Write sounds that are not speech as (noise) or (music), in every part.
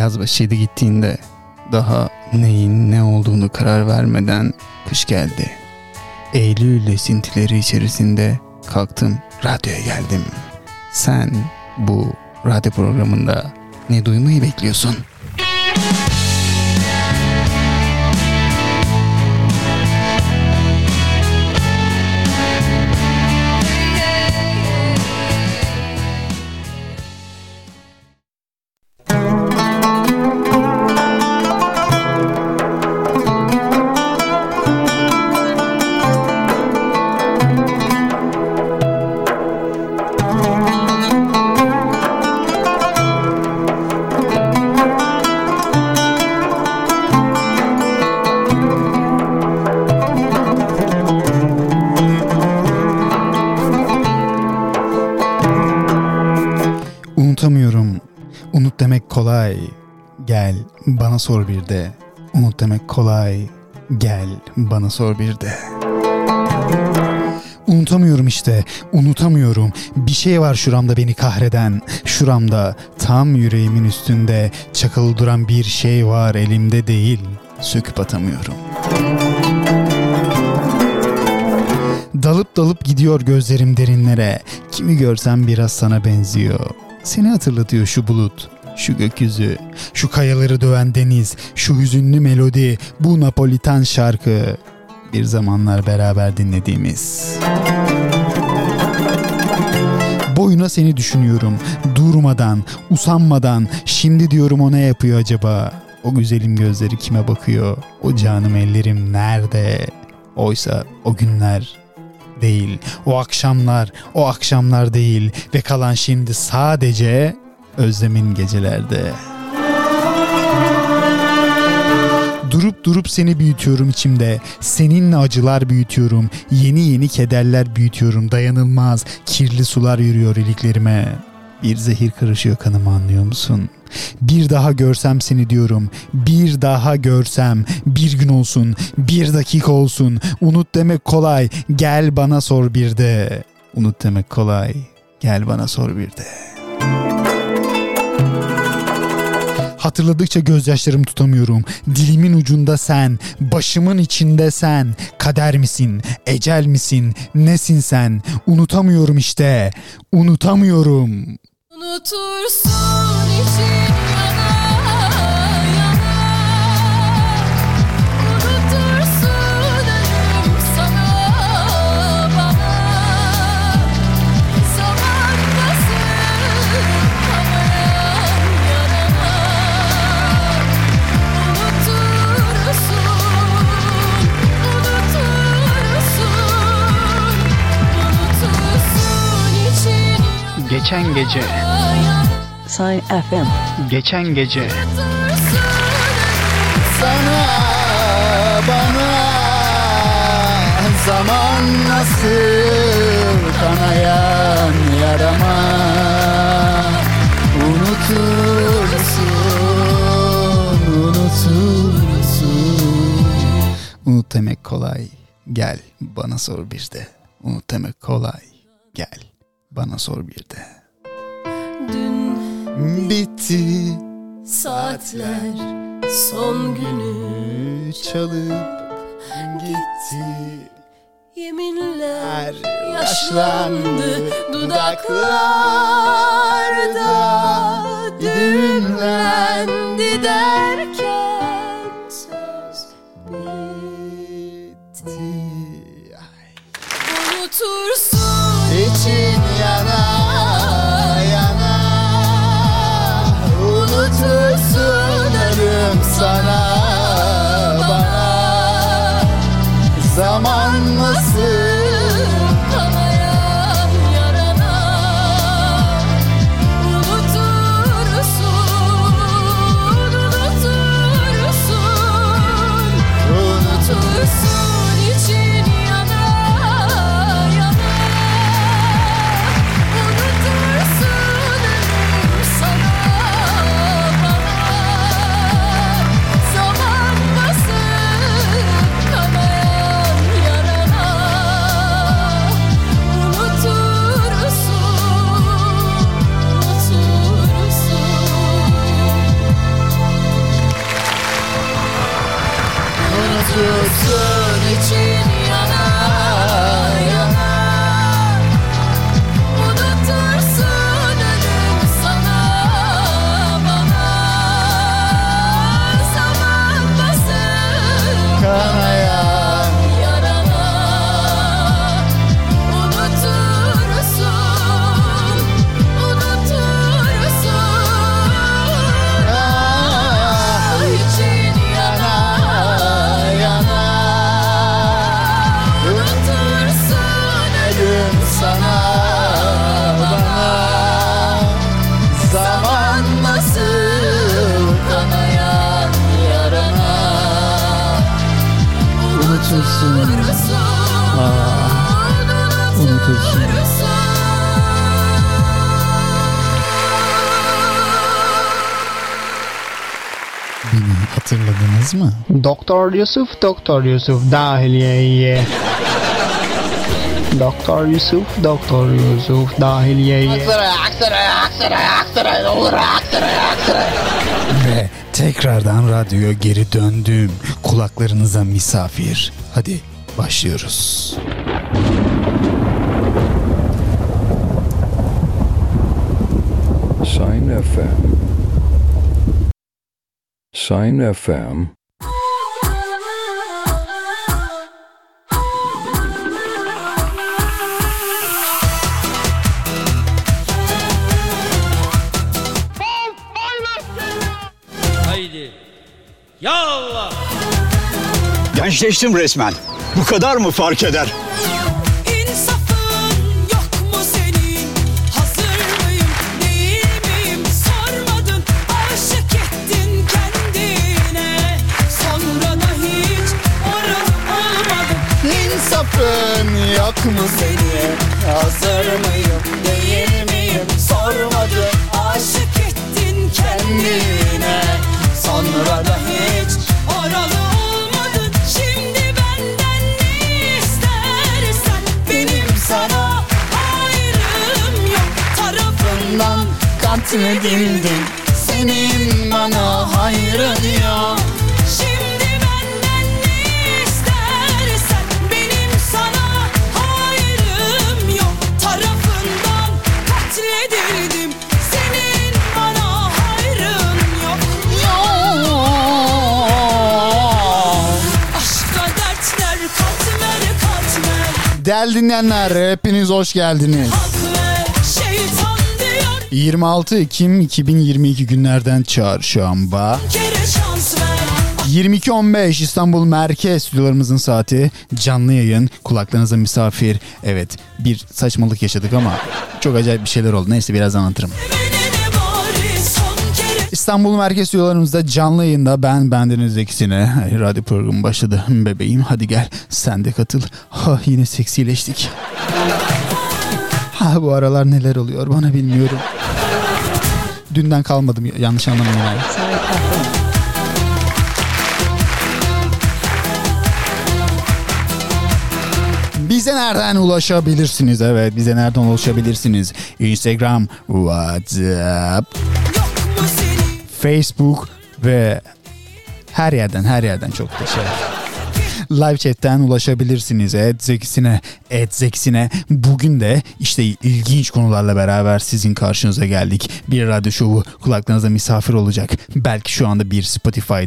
yaz başıydı gittiğinde. Daha neyin ne olduğunu karar vermeden kış geldi. Eylül esintileri içerisinde kalktım radyoya geldim. Sen bu radyo programında ne duymayı bekliyorsun? Bana sor bir de. Unutamıyorum işte, unutamıyorum. Bir şey var şuramda beni kahreden. Şuramda, tam yüreğimin üstünde çakılı duran bir şey var elimde değil. Söküp atamıyorum. Dalıp dalıp gidiyor gözlerim derinlere. Kimi görsem biraz sana benziyor. Seni hatırlatıyor şu bulut şu gökyüzü, şu kayaları döven deniz, şu hüzünlü melodi, bu Napolitan şarkı bir zamanlar beraber dinlediğimiz. Boyuna seni düşünüyorum, durmadan, usanmadan, şimdi diyorum o ne yapıyor acaba? O güzelim gözleri kime bakıyor? O canım ellerim nerede? Oysa o günler değil. O akşamlar, o akşamlar değil ve kalan şimdi sadece özlemin gecelerde. Durup durup seni büyütüyorum içimde. Seninle acılar büyütüyorum. Yeni yeni kederler büyütüyorum. Dayanılmaz kirli sular yürüyor iliklerime. Bir zehir karışıyor kanıma anlıyor musun? Bir daha görsem seni diyorum. Bir daha görsem. Bir gün olsun. Bir dakika olsun. Unut demek kolay. Gel bana sor bir de. Unut demek kolay. Gel bana sor bir de. Hatırladıkça gözyaşlarımı tutamıyorum. Dilimin ucunda sen, başımın içinde sen. Kader misin, ecel misin, nesin sen? Unutamıyorum işte, unutamıyorum. Unutursun için Geçen gece. Sign FM Geçen gece. Sana bana Zaman nasıl kanayan yarama? Unutursun Unutursun. Unut demek kolay. Gel bana sor bir de. Unut demek kolay. Gel bana sor bir de. Dün bitti saatler son günü çalıp gitti. Yeminler yaşlandı dudaklarda düğümlendi derken söz bitti. Unutursun Doktor Yusuf, Doktor Yusuf dahiliyeye. Doktor Yusuf, Doktor Yusuf dahiliyeye. Ve tekrardan radyoya geri döndüm. Kulaklarınıza misafir. Hadi başlıyoruz. Sign FM. Sign FM. Gençleştim resmen. Bu kadar mı fark eder? İnsafın yok mu senin? Hazır mıyım, değil miyim? Sormadın, aşık ettin kendine. Sonra da hiç oralı Tarafından katledildin. Senin bana hayrın yok. Şimdi benden ne istersen benim sana hayrım yok tarafından katledildim senin bana hayrın yok aşka katmer katmer Değerli dinleyenler hepiniz hoş geldiniz. 26 Ekim 2022 günlerden çarşamba. kere şans ver 22.15 İstanbul Merkez stüdyolarımızın saati canlı yayın kulaklarınıza misafir evet bir saçmalık yaşadık ama çok acayip bir şeyler oldu neyse birazdan anlatırım. İstanbul Merkez stüdyolarımızda canlı yayında ben bendeniz ikisine radyo programı başladı bebeğim hadi gel sen de katıl ha yine seksileştik. Ha bu aralar neler oluyor bana bilmiyorum. Dünden kalmadım yanlış anlamayın yani. Bize nereden ulaşabilirsiniz? Evet bize nereden ulaşabilirsiniz? Instagram, WhatsApp, Facebook ve her yerden her yerden çok da şey. Live chat'ten ulaşabilirsiniz. Et zekisine, et zekisine. Bugün de işte ilginç konularla beraber sizin karşınıza geldik. Bir radyo şovu kulaklarınıza misafir olacak. Belki şu anda bir Spotify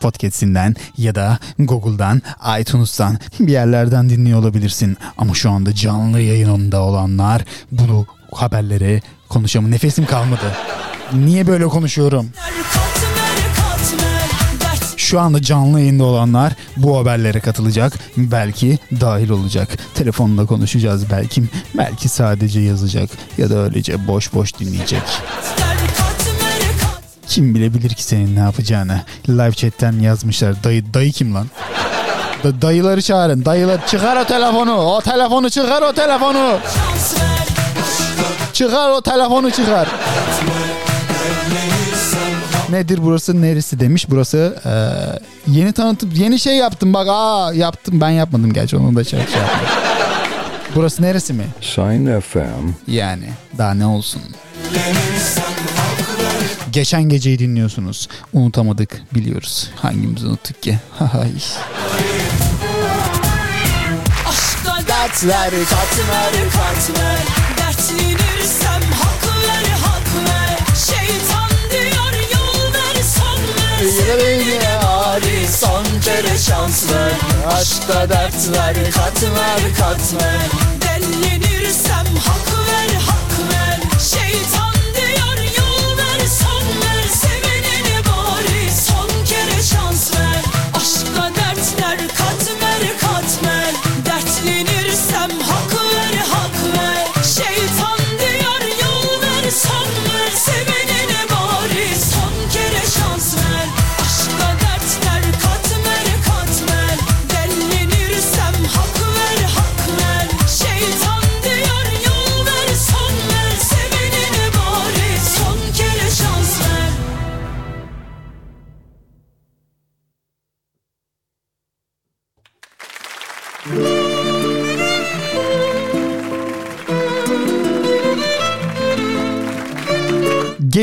podcast'inden ya da Google'dan, iTunes'tan bir yerlerden dinliyor olabilirsin. Ama şu anda canlı yayınında olanlar bunu haberleri konuşamam. Nefesim kalmadı. Niye böyle konuşuyorum? Şu anda canlı yayında olanlar bu haberlere katılacak. Belki dahil olacak. Telefonla konuşacağız belki. Belki sadece yazacak ya da öylece boş boş dinleyecek. Kim bilebilir ki senin ne yapacağını. Live chatten yazmışlar. Dayı, dayı kim lan? Da- dayıları çağırın. Dayılar çıkar o telefonu. O telefonu çıkar o telefonu. Çıkar o telefonu çıkar. Nedir burası neresi demiş. Burası eee, yeni tanıtım yeni şey yaptım bak aa yaptım ben yapmadım gerçi onu da şey, şey yapmadım. Burası neresi mi? Sign FM. Yani daha ne olsun. Geçen geceyi dinliyorsunuz. Unutamadık biliyoruz. Hangimiz unuttuk ki? Aşkta dertler katmer katmer Dertlenirsem ver Ari son kere şans ver. Aşkta dertler katmer katmer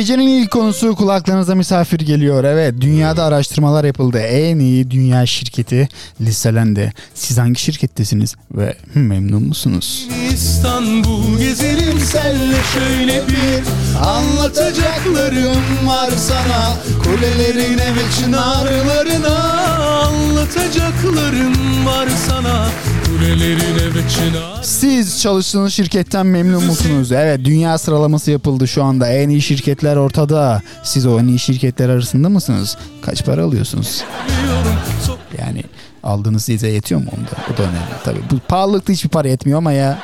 Gecenin ilk konusu kulaklarınıza misafir geliyor. Evet dünyada araştırmalar yapıldı. En iyi dünya şirketi listelendi. Siz hangi şirkettesiniz ve memnun musunuz? İstanbul gezelim senle şöyle bir Anlatacaklarım var sana Kulelerine ve çınarlarına Anlatacaklarım var sana Siz çalıştığınız şirketten memnun musunuz? Evet dünya sıralaması yapıldı şu anda. En iyi şirketler ortada. Siz o en iyi şirketler arasında mısınız? Kaç para alıyorsunuz? Yani aldığınız size yetiyor mu onda? O da önemli tabii. Bu pahalılıkta hiçbir para yetmiyor ama ya.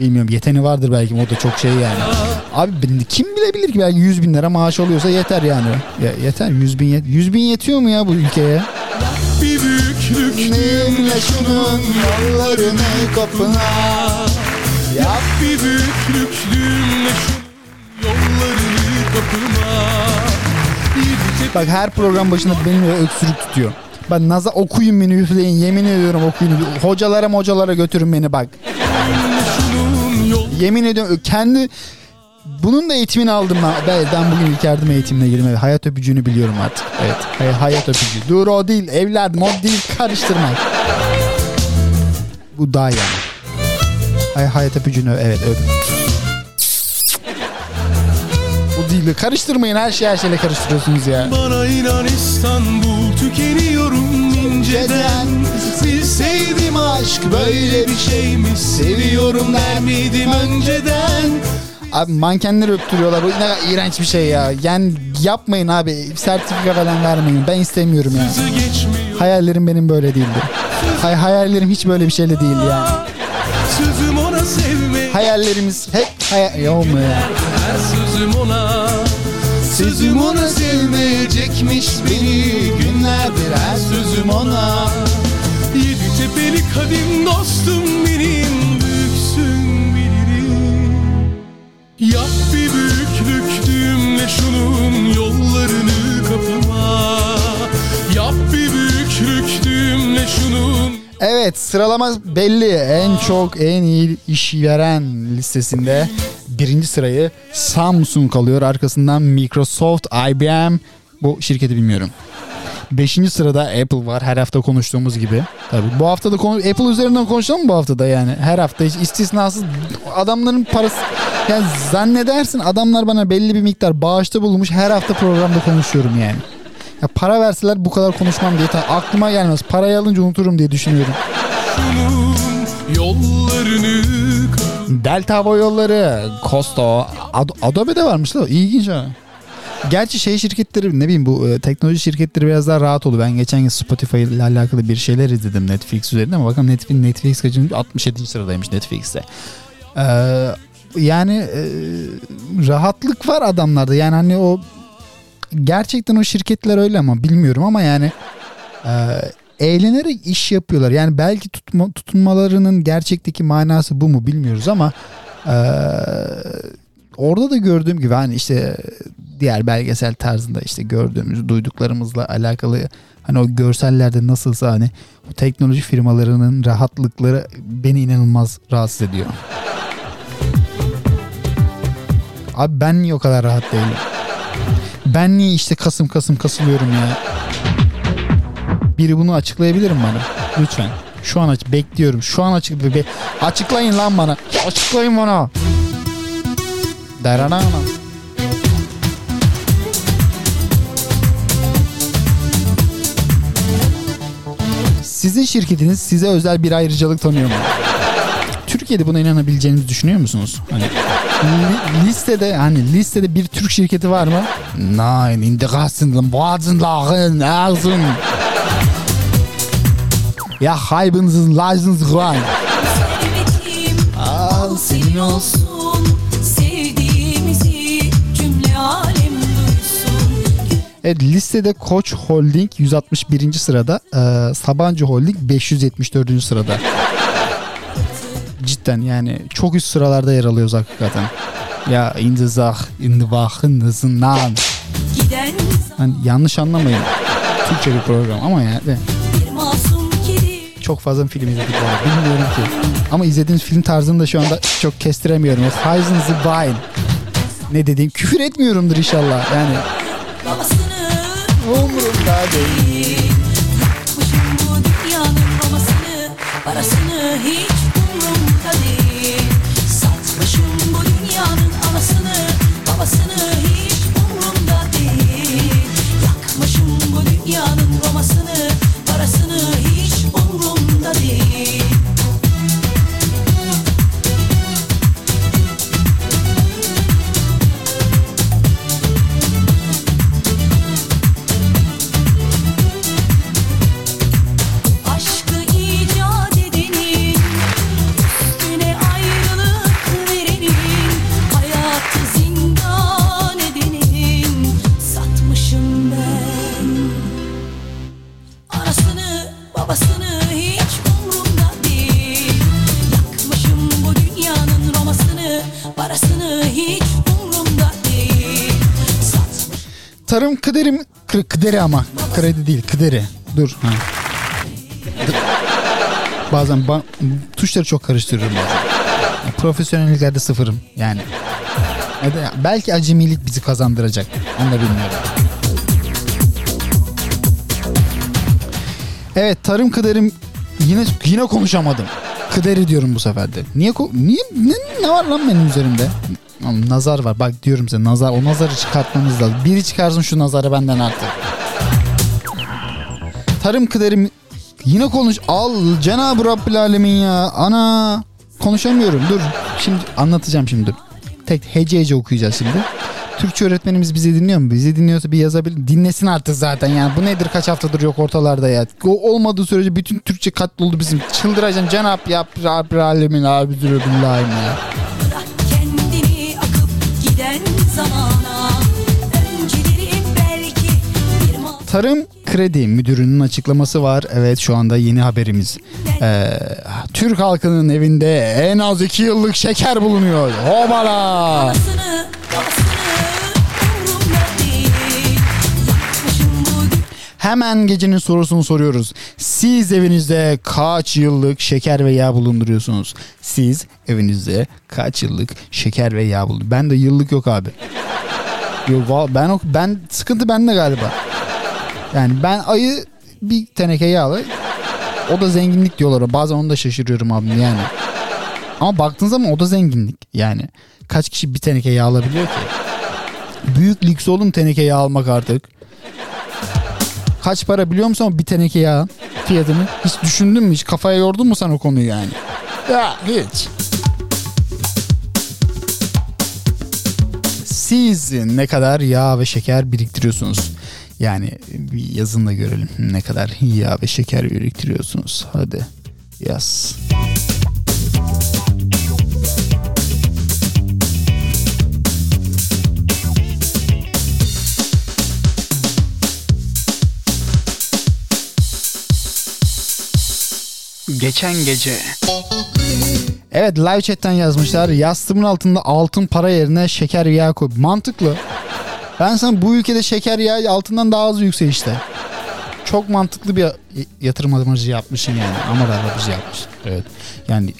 Bilmiyorum yeteni vardır belki o da çok şey yani. Abi kim bilebilir ki belki 100 bin lira maaş alıyorsa yeter yani. Ya, yeter 100 bin, yet 100 bin yetiyor mu ya bu ülkeye? Bir büyüklük Dinle şunun yollarını kapına. Yap bir büyüklüklüğümle şu yollarını tepe Bak her program başında benim öksürük tutuyor. Bak Naza okuyun beni üfleyin yemin ediyorum okuyun. Hocalara hocalara götürün beni bak. şunun Yemin ediyorum kendi bunun da eğitimini aldım ben. Ben, bugün ilk yardım eğitimine girdim. Evet, hayat öpücüğünü biliyorum artık. Evet hay- hayat öpücüğü. Dur o değil evladım o değil karıştırma. Bu daha yani. Hay, hayat öpücüğünü evet öp. Bu değil karıştırmayın her şey her şeyle karıştırıyorsunuz ya. Bana inan İstanbul tükeniyorum inceden Bilseydim aşk böyle bir şeymiş Seviyorum der miydim önceden Abi mankenleri öptürüyorlar. Bu ne kadar iğrenç bir şey ya. Yani yapmayın abi. Sertifika falan vermeyin. Ben istemiyorum ya. Sözü geçmiyor Hayallerim benim böyle değildi. Hay hayallerim hiç böyle bir şeyle değildi yani. Sözüm ona Hayallerimiz hep hayal... Ya olmuyor ya. Her sözüm ona Sözüm ona sevmeyecekmiş beni Günlerdir her sözüm ona Yedi tepeli kadim dostum benim Yap bir büyüklüktümle şunun yollarını kapıma Yap bir büyüklüktümle şunun Evet sıralama belli. En çok en iyi iş veren listesinde birinci sırayı Samsung alıyor. Arkasından Microsoft, IBM. Bu şirketi bilmiyorum. Beşinci sırada Apple var. Her hafta konuştuğumuz gibi. Tabii bu hafta da konu Apple üzerinden konuşalım mı bu haftada yani? Her hafta hiç istisnasız adamların parası yani zannedersin adamlar bana belli bir miktar bağışta bulunmuş. Her hafta programda konuşuyorum yani. Ya para verseler bu kadar konuşmam diye aklıma gelmez. Parayı alınca unuturum diye düşünüyorum. yollarını Delta Hava Yolları, Costo, Ad- Adobe de varmış da ilginç ha. Gerçi şey şirketleri ne bileyim bu e, teknoloji şirketleri biraz daha rahat oldu. Ben geçen gün Spotify ile alakalı bir şeyler izledim Netflix üzerinde ama bakalım Netflix, Netflix kaçıncı 67. sıradaymış Netflix'te. Ee, yani e, rahatlık var adamlarda. Yani hani o gerçekten o şirketler öyle ama bilmiyorum ama yani e, eğlenerek iş yapıyorlar. Yani belki tutma, tutunmalarının gerçekteki manası bu mu bilmiyoruz ama e, orada da gördüğüm gibi hani işte diğer belgesel tarzında işte gördüğümüz duyduklarımızla alakalı hani o görsellerde nasılsa hani bu teknoloji firmalarının rahatlıkları beni inanılmaz rahatsız ediyor. Abi ben niye o kadar rahat değilim? Ben niye işte kasım kasım kasılıyorum ya? Biri bunu açıklayabilir mi bana? Lütfen. Şu an aç bekliyorum. Şu an açık be, açıklayın lan bana. Açıklayın bana. Deranana. Sizin şirketiniz size özel bir ayrıcalık tanıyor mu? Türkiye'de buna inanabileceğinizi düşünüyor musunuz? Hani li- listede hani listede bir Türk şirketi var mı? Nein, in der Gassen, Baden, Lachen, Erzen. Ya haybınızın var. Sevdiğim al senin olsun Evet listede Koç Holding 161. sırada, e, Sabancı Holding 574. sırada. Cidden yani çok üst sıralarda yer alıyoruz hakikaten. Ya in the Zach, in the Wachen, the Znan. Giden Hani yanlış anlamayın. Türkçe bir program ama yani çok fazla film izledik arada. Bilmiyorum ki. Ama izlediğimiz film tarzını da şu anda çok kestiremiyorum. Heisen the. Ne dediğim küfür etmiyorumdur inşallah. Yani umurumda değil. Parasını hiç Tarım kıderi kı- kıderi ama kredi değil kıderi. Dur. Ha. Bazen ba- tuşları çok karıştırıyorum bazen. Profesyonelliklerde sıfırım yani. Belki acemilik bizi kazandıracak. Onu da bilmiyorum. Evet tarım kıderim yine yine konuşamadım. Kıderi diyorum bu sefer de. Niye niye ne, ne var lan benim üzerimde? Oğlum, nazar var. Bak diyorum size nazar o nazarı çıkartmanız lazım. Biri çıkarsın şu nazarı benden artık. Tarım kıderim yine konuş. Al Cenab-ı Rabbil Alemin ya. Ana konuşamıyorum. Dur. Şimdi anlatacağım şimdi dur. Tek hece hece okuyacağız şimdi. Türkçe öğretmenimiz bizi dinliyor mu? Bizi dinliyorsa bir yazabilir. Dinlesin artık zaten yani. Bu nedir kaç haftadır yok ortalarda ya. O olmadığı sürece bütün Türkçe katloldu bizim. Çıldıracağım. Cenab-ı Yap- Rabbil Alemin abi ya. Tarım Kredi Müdürü'nün açıklaması var. Evet şu anda yeni haberimiz. Ee, Türk halkının evinde en az 2 yıllık şeker bulunuyor. Hobala! Hemen gecenin sorusunu soruyoruz. Siz evinizde kaç yıllık şeker ve yağ bulunduruyorsunuz? Siz evinizde kaç yıllık şeker ve yağ bulunduruyorsunuz? Ben de yıllık yok abi. Yo, ben ben sıkıntı bende galiba. Yani ben ayı bir teneke yağlı. O da zenginlik diyorlar. Bazen onu da şaşırıyorum abi yani. Ama baktığın zaman o da zenginlik. Yani kaç kişi bir teneke yağ alabiliyor ki? Büyük lüks oğlum teneke yağ almak artık. Kaç para biliyor musun ama bir teneke yağ fiyatını? Hiç düşündün mü? Hiç kafaya yordun mu sen o konuyu yani? Ya hiç. Siz ne kadar yağ ve şeker biriktiriyorsunuz? Yani bir yazın da görelim ne kadar yağ ve şeker biriktiriyorsunuz. Hadi yaz. Geçen gece. Evet live chatten yazmışlar. Yastığımın altında altın para yerine şeker yağ koy. Mantıklı. Ben sana bu ülkede şeker yağı altından daha az yükselişte. Çok mantıklı bir yatırım amacı yapmışsın yani. Amar amacı yapmış. Evet. Yani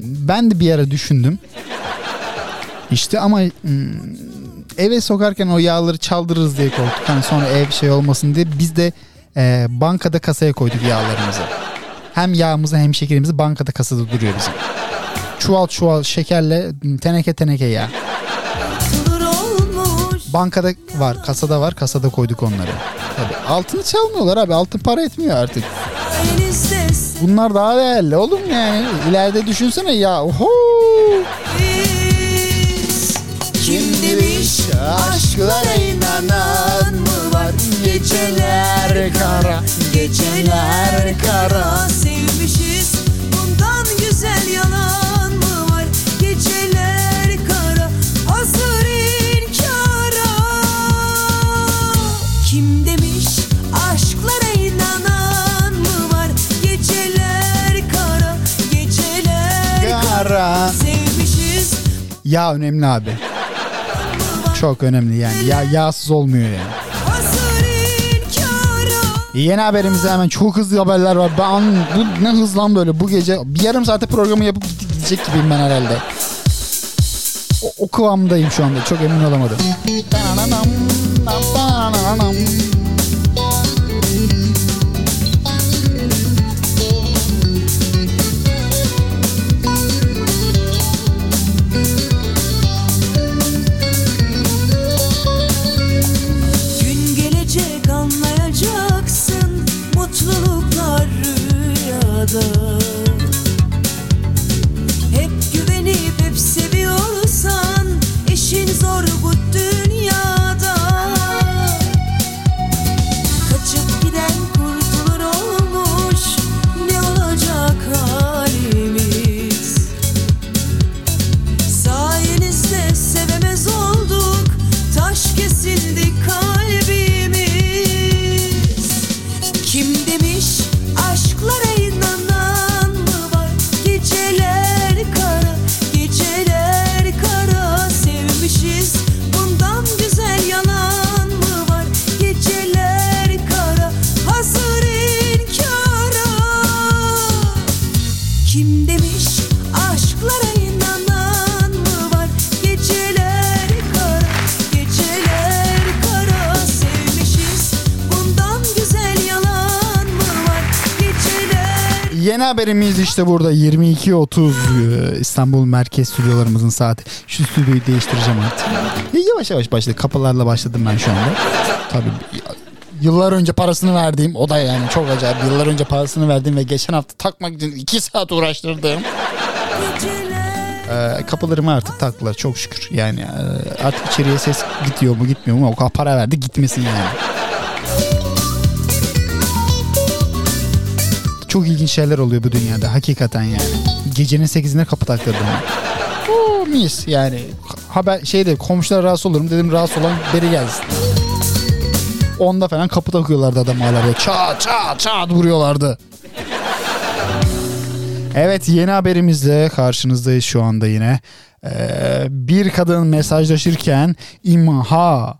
ben de bir ara düşündüm. İşte ama hmm, eve sokarken o yağları çaldırırız diye korktuk. Hani sonra ev şey olmasın diye biz de e, bankada kasaya koyduk yağlarımızı. Hem yağımızı hem şekerimizi bankada kasada duruyor bizim. Çuval çuval şekerle teneke teneke yağ. Bankada var, kasada var, kasada koyduk onları. Tabii altını çalmıyorlar abi. Altın para etmiyor artık. Bunlar daha değerli oğlum yani. İleride düşünsene ya. Oho! Kim demiş aşklara inanan Geceler kara Geceler kara Sevmişiz bundan güzel yalan mı var Geceler kara Hazır inkara Kim demiş aşklara inanan mı var Geceler kara Geceler Kara. Sevmişiz Yağ önemli abi. Çok önemli yani. Ya yağsız olmuyor yani. Yeni haberimizde hemen çok hızlı haberler var. Ben bu ne hız lan böyle bu gece bir yarım saate programı yapıp gidecek gibiyim ben herhalde. O, o kıvamdayım şu anda. Çok emin olamadım. 色 Yeni haberimiz işte burada 22.30 e, İstanbul Merkez stüdyolarımızın saati. Şu stüdyoyu değiştireceğim artık. Ya Yavaş yavaş başladı. Kapılarla başladım ben şu anda. Tabii yıllar önce parasını verdiğim o da yani çok acayip. Yıllar önce parasını verdiğim ve geçen hafta takmak için 2 saat uğraştırdığım geceler e, kapılarımı artık taktılar çok şükür. Yani e, artık içeriye ses gidiyor mu gitmiyor mu o kadar para verdi gitmesin yani. Çok ilginç şeyler oluyor bu dünyada hakikaten yani. Gecenin 8'ine kapı taktırdım ben. Oo, mis yani. Haber şeyde komşular rahatsız olurum dedim rahatsız olan beri gelsin. Onda falan kapı takıyorlardı adam hala böyle çat çat çat vuruyorlardı. Evet yeni haberimizle karşınızdayız şu anda yine. Ee, bir kadın mesajlaşırken imha,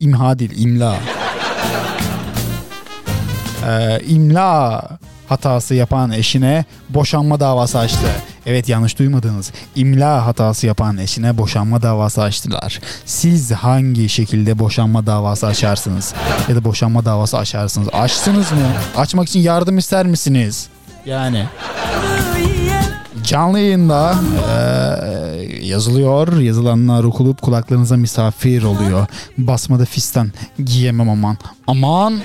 imha değil imla. Ee, imla hatası yapan eşine boşanma davası açtı. Evet yanlış duymadınız. İmla hatası yapan eşine boşanma davası açtılar. Siz hangi şekilde boşanma davası açarsınız? Ya da boşanma davası açarsınız. Açtınız mı? Açmak için yardım ister misiniz? Yani canlı yayında eee, yazılıyor. Yazılanlar okulup kulaklarınıza misafir oluyor. Basmada fistan giyemem aman. Aman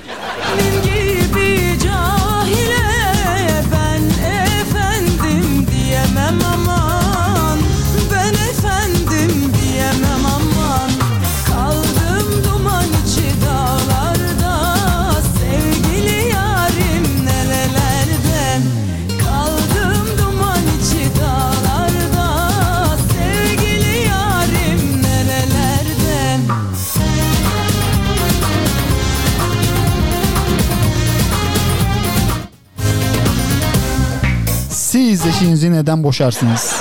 eşinizi neden boşarsınız?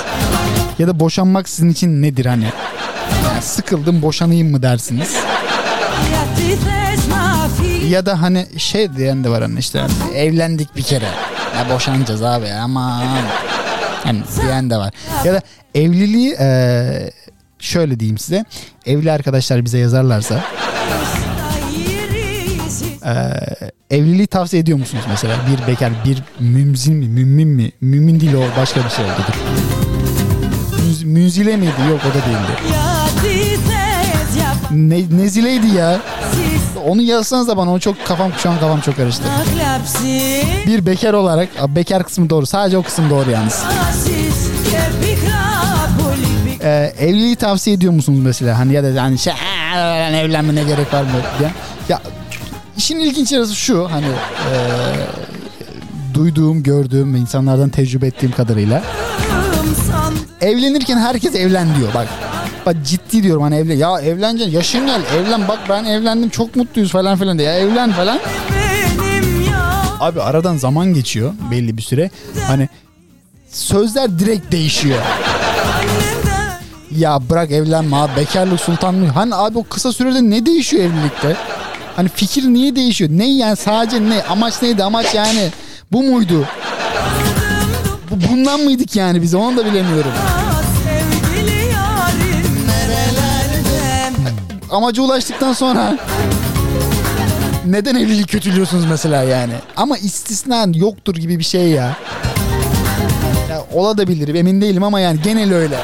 Ya da boşanmak sizin için nedir hani? Yani sıkıldım boşanayım mı dersiniz? Ya da hani şey diyen de var hani işte hani evlendik bir kere. Ya boşanacağız abi aman. Hani diyen de var. Ya da evliliği eee, şöyle diyeyim size. Evli arkadaşlar bize yazarlarsa eee, evliliği tavsiye ediyor musunuz mesela? Bir bekar, bir mümzin mi, mümin mi? Mümin değil o başka bir şey oldu. Müz- Münzile miydi? Yok o da değildi. Ne, nezileydi ya. Onu yazsanız da bana o çok kafam şu an kafam çok karıştı. Bir bekar olarak bekar kısmı doğru. Sadece o kısım doğru yalnız. Ee, evliliği tavsiye ediyor musunuz mesela? Hani ya da hani şey "Aa, lan evlenme ne gerek var mı diye. Ya işin ilginç yarısı şu hani e, duyduğum, gördüğüm insanlardan tecrübe ettiğim kadarıyla evlenirken herkes evlen diyor bak. Bak ciddi diyorum hani evlen. Ya evleneceksin yaşın gel evlen bak ben evlendim çok mutluyuz falan filan diye. Ya evlen falan. Abi aradan zaman geçiyor belli bir süre. Hani sözler direkt değişiyor. Ya bırak evlenme abi bekarlık sultanlık. Hani abi o kısa sürede ne değişiyor evlilikte? Hani fikir niye değişiyor? Ne yani sadece ne? Amaç neydi? Amaç yani bu muydu? Bu, bundan mıydık yani biz onu da bilemiyorum. Amaca ulaştıktan sonra neden evliliği kötülüyorsunuz mesela yani? Ama istisna yoktur gibi bir şey ya. ya olabilir emin değilim ama yani genel öyle.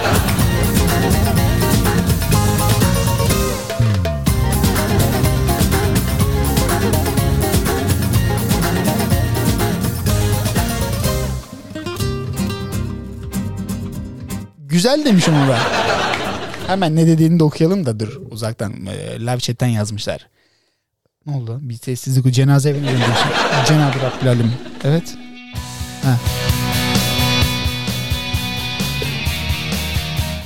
Güzel demiş da. Hemen ne dediğini de okuyalım da dur uzaktan e, live chatten yazmışlar. Ne oldu? Bir sessizlik cenaze evine döndü. (laughs) Cenab-ı Rabbül. Evet. Ha.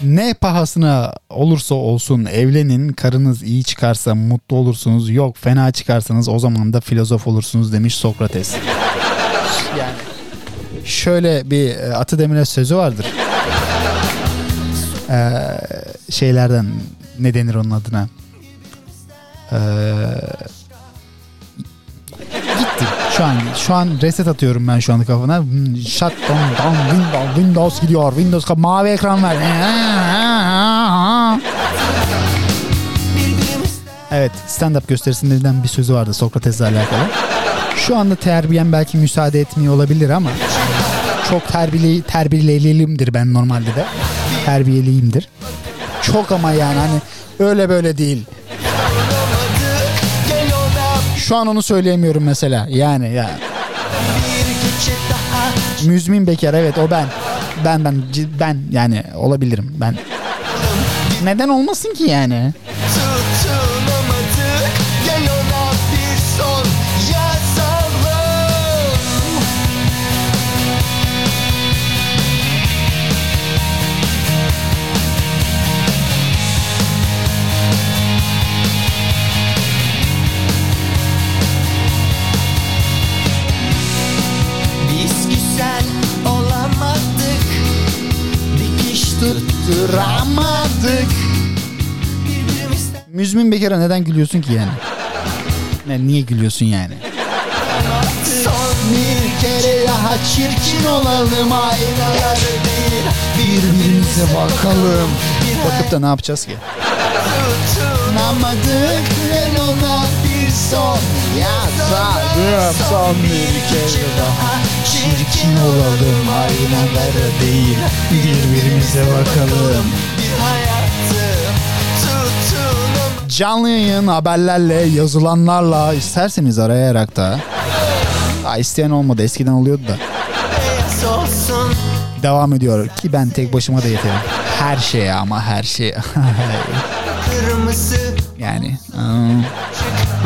Ne pahasına olursa olsun evlenin karınız iyi çıkarsa mutlu olursunuz yok fena çıkarsanız o zaman da filozof olursunuz demiş Sokrates. (laughs) Yani şöyle bir e, Atı Demir'e sözü vardır. Ee, şeylerden ne denir onun adına? Ee, gitti. Şu an şu an reset atıyorum ben şu anda kafana. Shut down, down, Windows, Windows gidiyor. Windows mavi ekran ver. Evet stand-up gösterisinde bir sözü vardı Sokrates'le alakalı. Şu anda terbiyem belki müsaade etmiyor olabilir ama çok terbiyeli, terbiyeliyimdir ben normalde de. Terbiyeliyimdir. Çok ama yani hani öyle böyle değil. Şu an onu söyleyemiyorum mesela. Yani ya. Müzmin Bekar evet o ben. Ben ben ben yani olabilirim ben. Neden olmasın ki yani? Birbirimizden Müzmin Bekar'a neden gülüyorsun ki yani? Ne, niye gülüyorsun yani? Son bir kere daha çirkin olalım aynaları değil Birbirimize bakalım. Bakıp da ne yapacağız ki? Tutunamadık ben ona son Son bir kere daha çirkin olalım aynaları değil Birbirimize bakalım. Bir hayatı tutunamadık Canlı yayın haberlerle, yazılanlarla isterseniz arayarak da. Ha, isteyen olmadı eskiden oluyordu da. Devam ediyor ki ben tek başıma da yeterim. Her şeye ama her şeye. (laughs) Yani. ıı,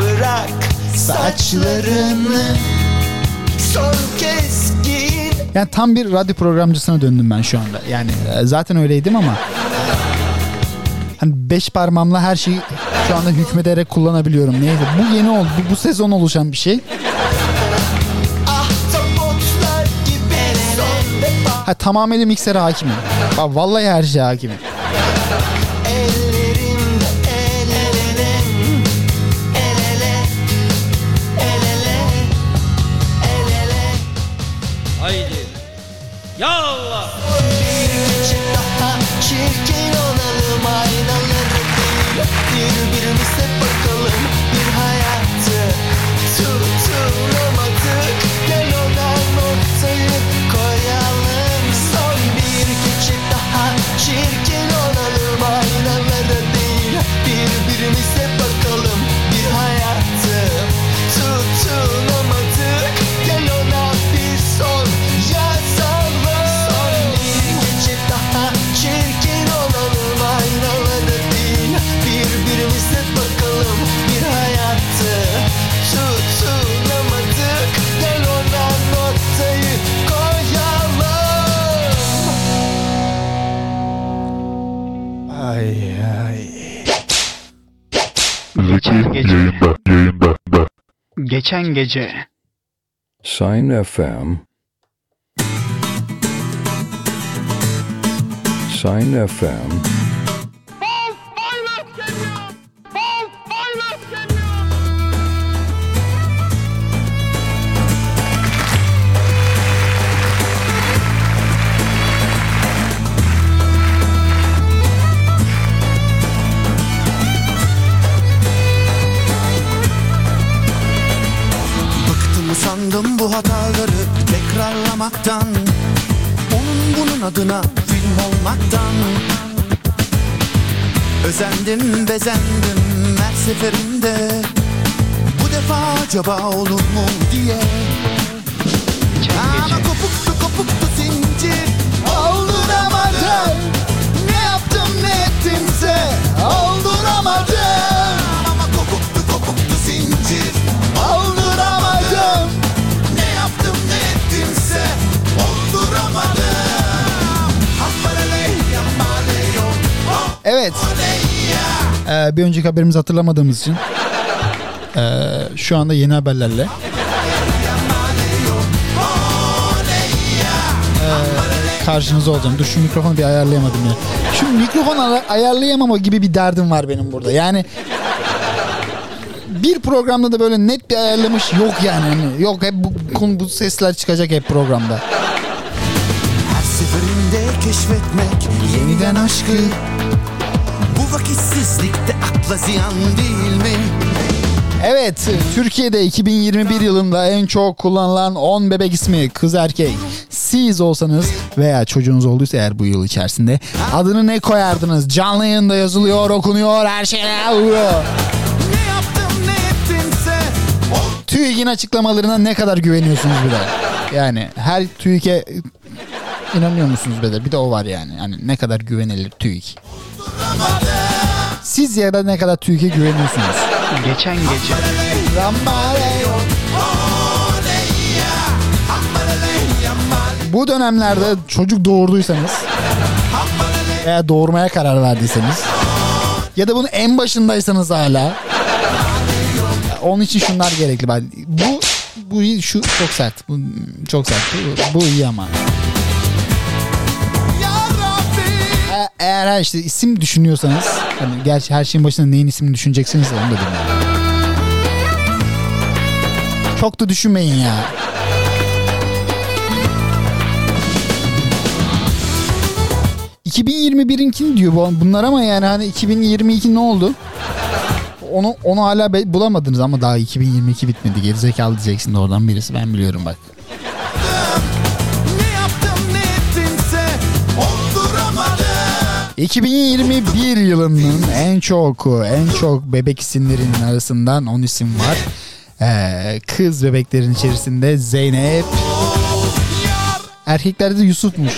bırak saçlarını Son kez giyin Yani tam bir radyo programcısına döndüm ben şu anda. Yani e, zaten öyleydim ama hani beş parmağımla her şeyi şu anda hükmederek kullanabiliyorum. Neyse bu yeni oldu. Bu, bu sezon oluşan bir şey. Defa Ha tamamıyla miksere hakimim. Vallahi her şeye hakimim. Birbirimize bakalım Geçen gece. Sign FM. Sign FM. Bu hataları tekrarlamaktan Onun bunun adına film olmaktan. Özendim bezendim her seferinde Bu defa acaba olur mu diye. Ama kopuktu kopuktu zincir Olduramadım Ne yaptım ne ettimse Olduramadım Evet. Ee, bir önceki haberimizi hatırlamadığımız için ee, şu anda yeni haberlerle ee, karşınızda olacağım. Dur şu mikrofonu bir ayarlayamadım ya. Şu mikrofon ay- ayarlayamama gibi bir derdim var benim burada. Yani bir programda da böyle net bir ayarlamış yok yani. Hani yok hep bu, bu sesler çıkacak hep programda. Her seferinde keşfetmek yeniden aşkı vakitsizlikte akla ziyan değil mi? Evet, Türkiye'de 2021 yılında en çok kullanılan 10 bebek ismi kız erkek. Siz olsanız veya çocuğunuz olduysa eğer bu yıl içerisinde adını ne koyardınız? Canlı yayında yazılıyor, okunuyor, her şey oluyor. TÜİK'in açıklamalarına ne kadar güveniyorsunuz bir de? Yani her TÜİK'e inanıyor musunuz bir de? Bir de o var yani. Yani ne kadar güvenilir TÜİK? Siz da ne kadar TÜİK'e güveniyorsunuz? Geçen gece Bu dönemlerde çocuk doğurduysanız veya doğurmaya karar verdiyseniz ya da bunun en başındaysanız hala onun için şunlar gerekli. Bak, Bu bu şu çok sert. Bu çok sert. Bu, bu iyi ama. Eğer ha işte isim düşünüyorsanız hani gerçi her şeyin başında neyin ismini düşüneceksiniz onu da bilmiyorum. Çok da düşünmeyin ya. ...2021'inkini diyor bu- bunlar ama yani hani 2022 ne oldu? Onu onu hala bulamadınız ama daha 2022 bitmedi. Gerizekalı diyeceksin de oradan birisi ben biliyorum bak. 2021 yılının en çok en çok bebek isimlerinin arasından 10 isim var. Ee, kız bebeklerin içerisinde Zeynep. Erkeklerde de Yusuf'muş.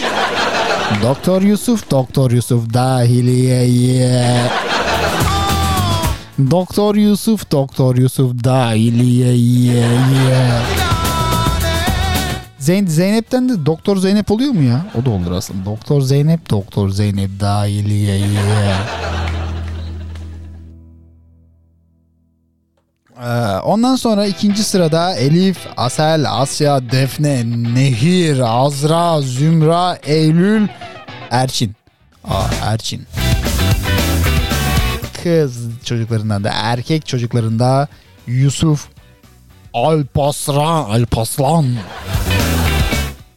Doktor Yusuf, Doktor Yusuf dahiliyeye. Doktor Yusuf, Doktor Yusuf dahiliyeye. Zeyn Zeynep'ten de Doktor Zeynep oluyor mu ya? O da olur aslında. Doktor Zeynep, Doktor Zeynep dahiliye. Ee, ondan sonra ikinci sırada Elif, Asel, Asya, Defne, Nehir, Azra, Zümra, Eylül, Erçin. Aa, Erçin. Kız çocuklarından da erkek çocuklarında Yusuf, Alpaslan, Alpaslan,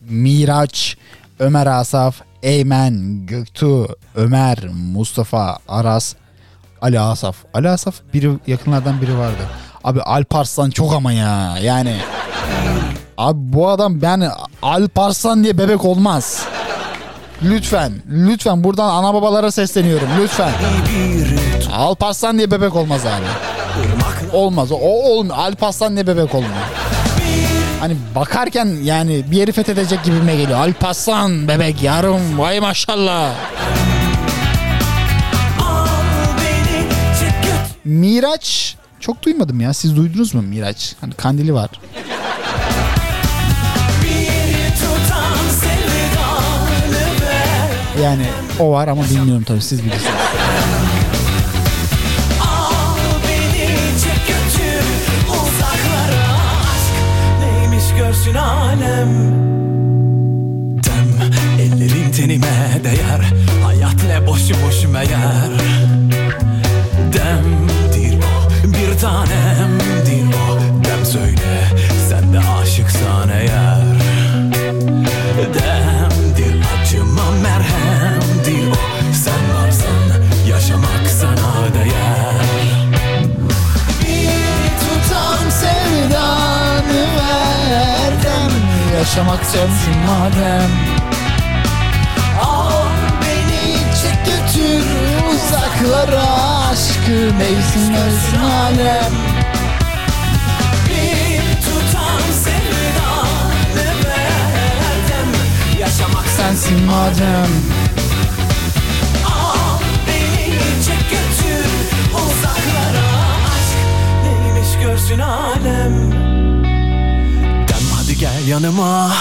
Miraç, Ömer Asaf, Eymen, Göktuğ, Ömer, Mustafa, Aras, Ali Asaf. Ali Asaf biri yakınlardan biri vardı. Abi Alparslan çok ama ya yani. Abi bu adam yani Alparslan diye bebek olmaz. Lütfen, lütfen buradan ana babalara sesleniyorum lütfen. Alparslan diye bebek olmaz abi. Olmaz. O olmuyor. Alparslan diye bebek olmuyor. Hani bakarken yani bir yeri fethedecek gibime geliyor. Alparslan bebek yarım vay maşallah. Miraç çok duymadım ya. Siz duydunuz mu Miraç? Hani kandili var. Yani o var ama bilmiyorum tabii siz bilirsiniz. Görsün alem. Dem ellerin tenime değer. Hayat ne boşu boşu meğer Demdir o bir tanemdir o. Dem söyle sensin madem. Al beni çek götür uzaklara aşkı neysin neysin alem. Bir tutam sevdanı verdim Yaşamak Sensin madem. Al beni çek götür uzaklara Aşk neymiş görsün alem gel yanıma.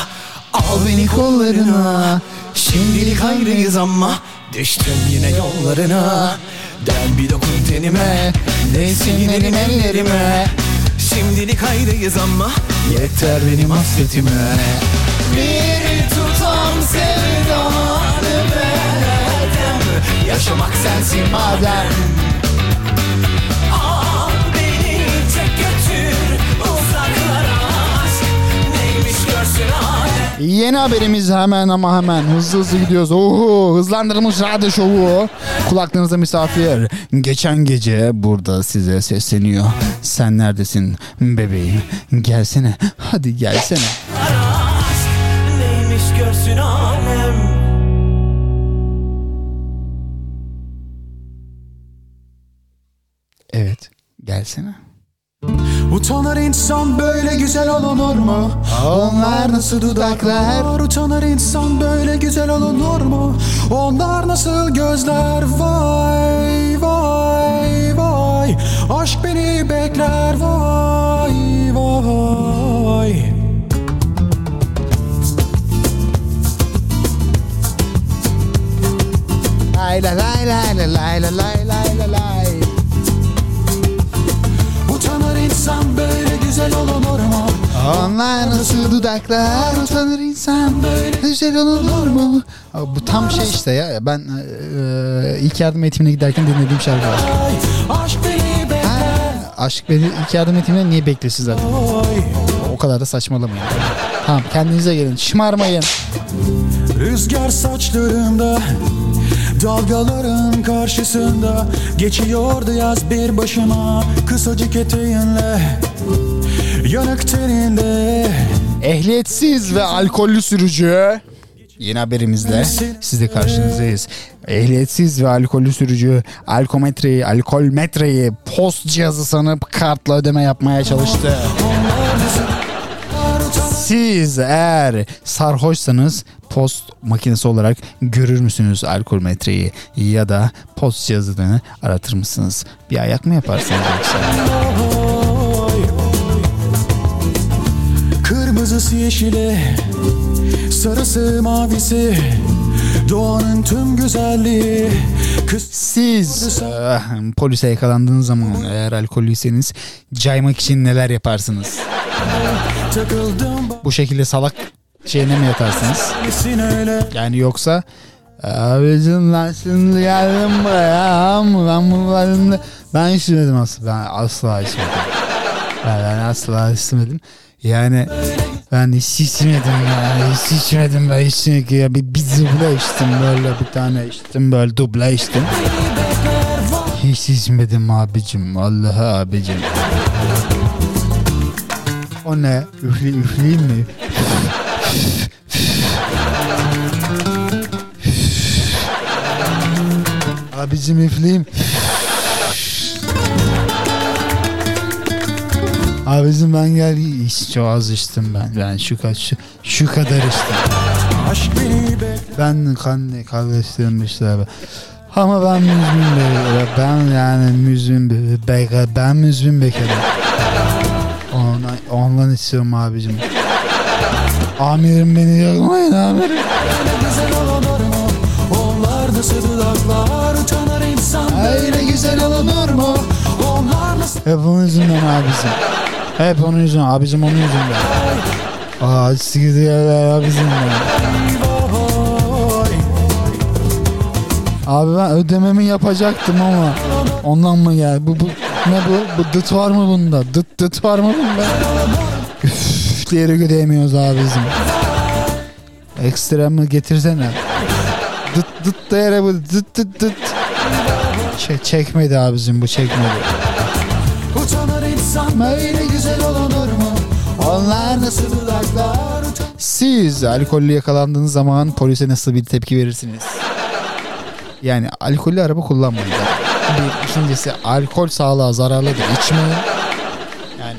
Al beni kollarına. Şimdilik ayrıyız ama Düştüm yine yollarına. Gel bir dokun tenime Değsin elim ellerime. Şimdilik ayrıyız ama Yeter benim hasretime. Bir tutam sevdanı verdim Yaşamak sensin madem Yeni haberimiz hemen ama hemen hızlı hızlı gidiyoruz. Oho, hızlandırılmış radyo şovu. Kulaklarınıza misafir. Geçen gece burada size sesleniyor. Sen neredesin bebeğim? Gelsene. Hadi gelsene. Neymiş görsün alem Evet. Gelsene. Utanır insan böyle güzel olunur mu? Onlar nasıl dudaklar? Utanır insan böyle güzel olunur mu? Onlar nasıl gözler? Vay vay vay Aşk beni bekler vay vay Lay la lay lay la lay la lay lay lay İnsan böyle güzel olunur mu? Onlar nasıl dudaklar utanır insan böyle güzel olur mu? Abi Bu tam şey işte ya ben e, ilk yardım eğitimine giderken dinlediğim şarkı Aşk beni bekler aşk beni ilk yardım eğitimine niye beklesin zaten? O kadar da saçmalamayın. Tamam kendinize gelin şımarmayın. Rüzgar saçlarımda Dalgaların karşısında Geçiyordu yaz bir başıma Kısacık eteğinle Yanık teninde Ehliyetsiz ve alkollü sürücü. Yeni haberimizle siz de karşınızdayız. Ehliyetsiz ve alkollü sürücü alkometreyi, alkolmetreyi post cihazı sanıp kartla ödeme yapmaya çalıştı. Siz eğer sarhoşsanız post makinesi olarak görür müsünüz alkolmetreyi ya da post cihazını aratır mısınız? Bir ayak mı yaparsınız yoksa? Kırmızısı yeşili Sarısı mavisi Doğanın tüm güzelliği. Kız Siz eh, polise yakalandığınız zaman eğer alkollüyseniz caymak için neler yaparsınız? Bu şekilde salak şeyine mi yatarsınız? Yani yoksa abicim ben şimdi geldim buraya ama ben bunların ben içmedim aslında ben asla içmedim ben, ben asla içmedim yani ben hiç içmedim ya hiç içmedim ben hiç ya. Bir, bir duble içtim böyle bir tane içtim böyle duble içtim. Hiç içmedim abicim vallahi abicim. O ne? Üfle, üfleyeyim mi? Abicim üfleyeyim. Abicim ben gel hiç çok az içtim ben. Ben şu kaç şu, şu kadar içtim. Aşk beni Ben kan kardeşlerim işte abi. Ama ben müzmin be, ben yani müzmin be, be, ben müzmin bekarım. Ondan, ondan istiyorum abicim. Amirim beni yakmayın amirim. böyle güzel olunur mu? Onlar nasıl Hep onun yüzünden abicim. Hep onun yüzünden. Abicim onun yüzünden. Aa sigara abicim Abi ben ödememi yapacaktım ama ondan mı geldi? Bu, bu ne bu? Bu dıt var mı bunda? Dıt dıt var mı bunda? Üf, diyerek ödeyemiyoruz abicim. Ekstra mı getirsene? Dıt dıt diyerek bu dıt dıt dıt. Çek, çekmedi abicim bu çekmedi. İnsan böyle Siz alkollü yakalandığınız zaman polise nasıl bir tepki verirsiniz? Yani alkollü araba kullanmayın. Bir ikincisi alkol sağlığa zararlıdır. İçmeyin. Yani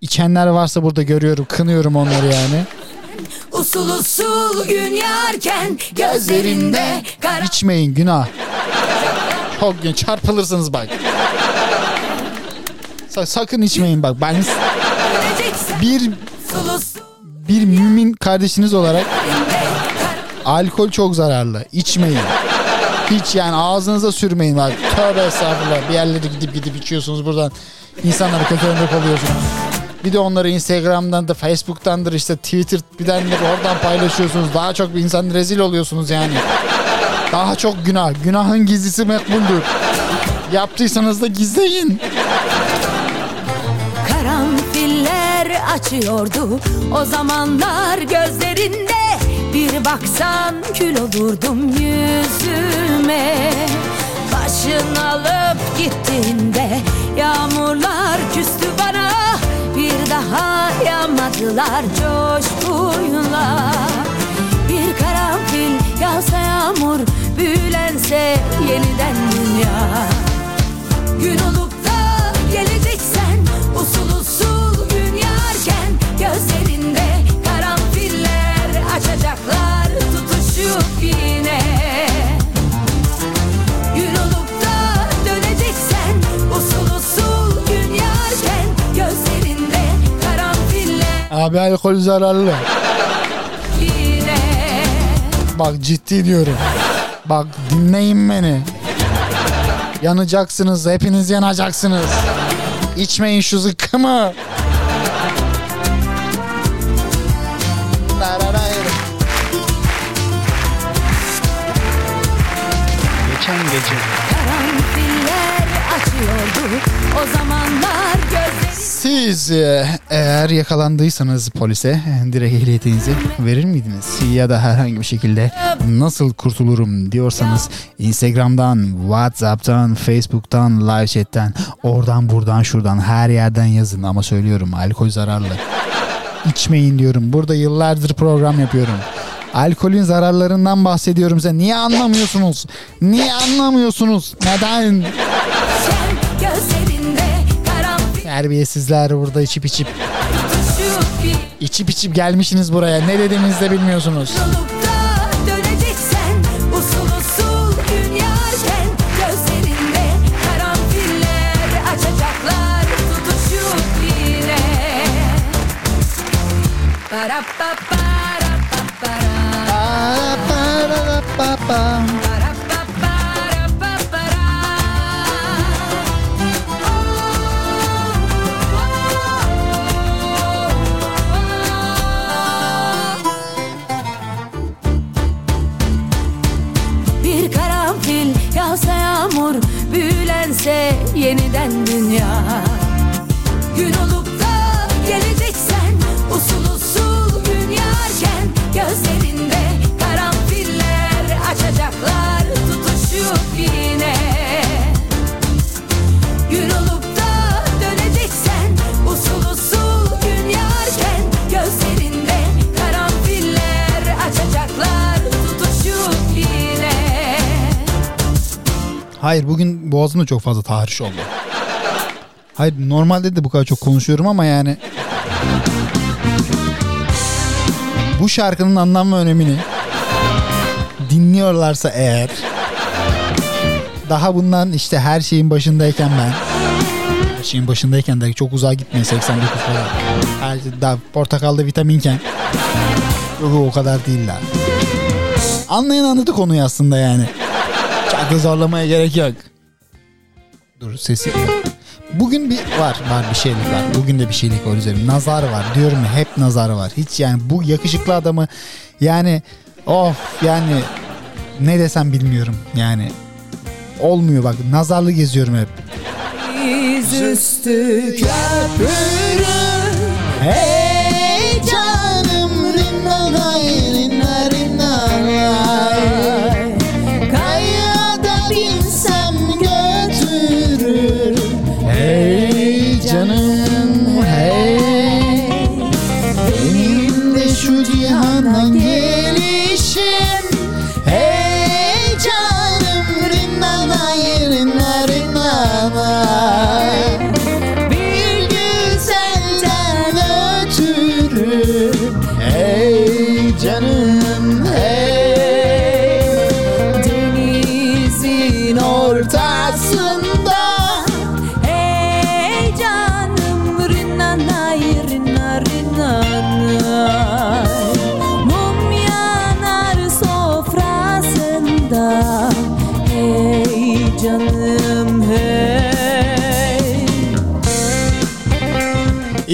içenler varsa burada görüyorum, kınıyorum onları yani. Usul usul gün yarken gözlerinde kara İçmeyin günah. Çok gün çarpılırsınız bak. Sa- sakın içmeyin bak. Ben bir bir mümin kardeşiniz olarak alkol çok zararlı. İçmeyin. Hiç yani ağzınıza sürmeyin bak. Tövbe estağfurullah. Bir yerlere gidip gidip içiyorsunuz buradan. İnsanları kötü örnek oluyorsunuz. Bir de onları Instagram'dan da Facebook'tandır işte Twitter bilendir oradan paylaşıyorsunuz. Daha çok bir insan rezil oluyorsunuz yani. Daha çok günah. Günahın gizlisi mekbuldür. Yaptıysanız da gizleyin. Açıyordu. O zamanlar gözlerinde Bir baksan kül olurdum yüzüme. Başın alıp gittiğinde yağmurlar küstü bana. Bir daha yağmadılar coşkuyla. Bir karanfil yağsa yağmur büyülense yeniden dünya. Gün olup karanfiller Abi alkol zararlı. Bak ciddi diyorum. Bak dinleyin beni. Yanacaksınız. Hepiniz yanacaksınız. İçmeyin şu zıkkımı. Geçen gece Karanfiller açıyordu o gözleri. Siz e, eğer yakalandıysanız polise direkt ehliyetinizi verir miydiniz? Ya da herhangi bir şekilde nasıl kurtulurum diyorsanız Instagram'dan, Whatsapp'tan, Facebook'tan, live chat'ten oradan buradan şuradan her yerden yazın ama söylüyorum alkol zararlı. İçmeyin diyorum. Burada yıllardır program yapıyorum. Alkolün zararlarından bahsediyorum size. Niye anlamıyorsunuz? Niye anlamıyorsunuz? Neden? Sen Terbiyesizler burada içip içip. İçip içip gelmişsiniz buraya. Ne dediğinizi de bilmiyorsunuz. Hayır bugün boğazımda çok fazla tahriş oldu. Hayır normalde de bu kadar çok konuşuyorum ama yani bu şarkının anlam ve önemini dinliyorlarsa eğer daha bundan işte her şeyin başındayken ben her şeyin başındayken de çok uzağa gitmeyin 89 falan. Her şey daha portakalda vitaminken yok o kadar değiller. Anlayan anladı konuyu aslında yani. Da zorlamaya gerek yok. Dur sesi. Bugün bir var var bir şeylik var. Bugün de bir şeylik var üzerim. Nazar var diyorum ya hep nazar var. Hiç yani bu yakışıklı adamı yani of yani ne desem bilmiyorum yani. Olmuyor bak nazarlı geziyorum hep. Yüzüstü köprü Hey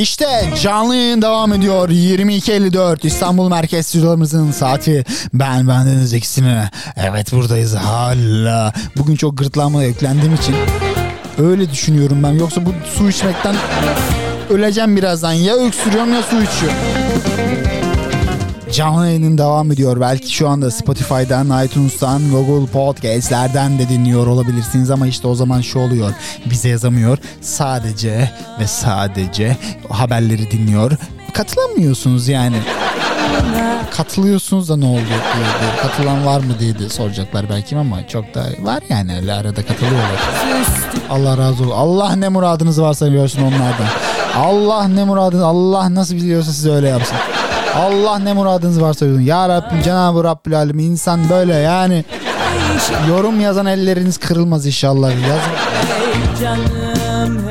İşte canlı yayın devam ediyor. 22.54 İstanbul Merkez Stüdyolarımızın saati. Ben bendeniz ikisini. Evet buradayız hala. Bugün çok gırtlağıma yüklendiğim için öyle düşünüyorum ben. Yoksa bu su içmekten öleceğim birazdan. Ya öksürüyorum ya su içiyorum. Canlı yayının devam ediyor. Belki şu anda Spotify'dan, iTunes'tan, Google Podcast'lerden de dinliyor olabilirsiniz ama işte o zaman şu oluyor. Bize yazamıyor. Sadece ve sadece haberleri dinliyor. Katılamıyorsunuz yani. Katılıyorsunuz da ne oldu diye katılan var mı diye de soracaklar belki ama çok da var yani öyle arada katılıyorlar. Allah razı olsun. Allah ne muradınız varsa görsün onlardan. Allah ne muradınız Allah nasıl biliyorsa size öyle yapsın. Allah ne muradınız varsa görsün. Ya Rabbim Cenab-ı Rabbül Alem insan böyle yani. Yorum yazan elleriniz kırılmaz inşallah. Yazın.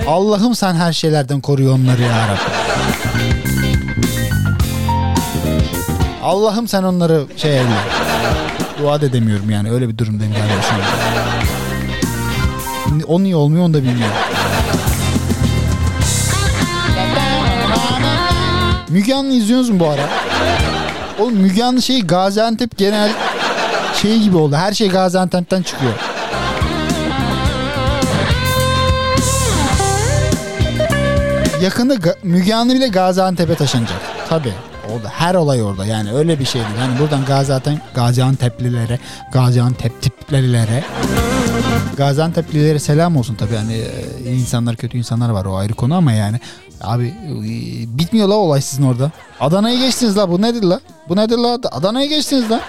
Allah'ım sen her şeylerden koruyor onları ya Rabbim. Allah'ım sen onları şey eyle. Dua da edemiyorum yani öyle bir durumdayım galiba şu an. O niye olmuyor onu da bilmiyorum. Müge Anlı izliyorsunuz mu bu ara? Oğlum Müge Anlı şey Gaziantep genel şey gibi oldu. Her şey Gaziantep'ten çıkıyor. Yakında Ga- Müge Anlı bile Gaziantep'e taşınacak. Tabii. Oldu. Her olay orada. Yani öyle bir şey değil. Yani buradan Gaziantep, Gaziantep'lilere, Gaziantep tiplilere Gaziantep'lilere selam olsun tabii. Hani e, insanlar kötü insanlar var o ayrı konu ama yani abi e, bitmiyor la olay sizin orada. Adana'yı geçtiniz la bu nedir la? Bu nedir la? Adana'yı geçtiniz la.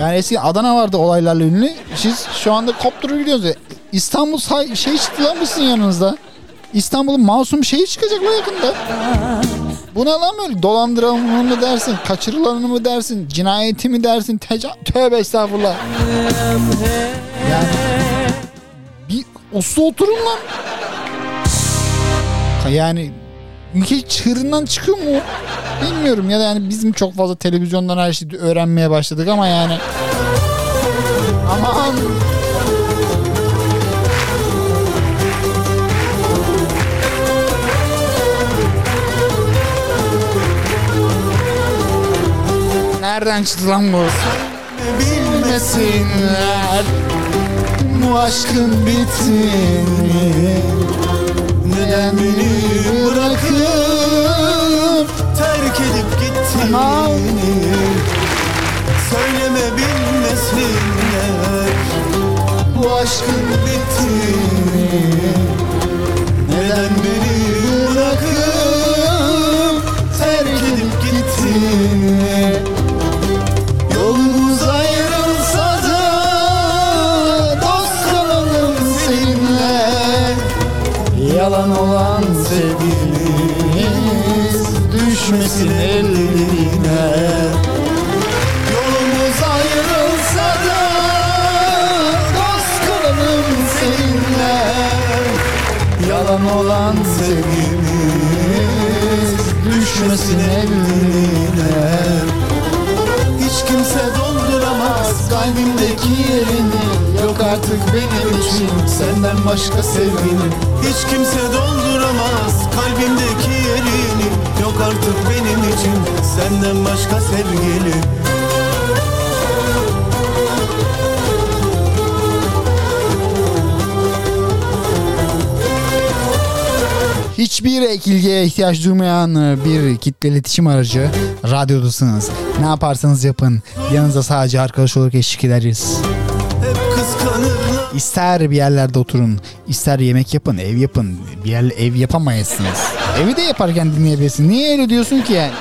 Yani eski Adana vardı olaylarla ünlü. Siz şu anda kopturup gidiyorsunuz. İstanbul say- şey çıktı lan mısın yanınızda? İstanbul'un masum şeyi çıkacak la yakında. Bu ne lan böyle dolandıranı mı dersin, kaçırılanı mı dersin, cinayeti mi dersin, teca- tövbe estağfurullah. Yani bir uslu oturun lan. Yani ülke çığırından çıkıyor mu? Bilmiyorum ya da yani bizim çok fazla televizyondan her şeyi öğrenmeye başladık ama yani. Aman. Nereden çıktı lan bu? Bilmesinler bu aşkın bittiğini Neden beni bırakıp Terk edip gittiğini Söyleme bilmesinler bu aşkın bittiğini Neden beni bırakıp Terk edip gittiğini Yalan olan sevgimiz düşmesin eline Yolumuz ayrılsa da dost kalalım seninle. Yalan olan sevgimiz düşmesin eline Hiç kimse dolduramaz kalbimdeki yerini Yok artık benim için senden başka sevgini Hiç kimse dolduramaz kalbimdeki yerini Yok artık benim için senden başka sevgili Hiçbir ekilgeye ihtiyaç duymayan bir kitle iletişim aracı radyodasınız. Ne yaparsanız yapın. Yanınıza sadece arkadaş olarak eşlik ederiz. İster bir yerlerde oturun, ister yemek yapın, ev yapın. Bir yer ev yapamayasınız. Evi de yaparken dinleyebilirsin. Niye öyle diyorsun ki yani?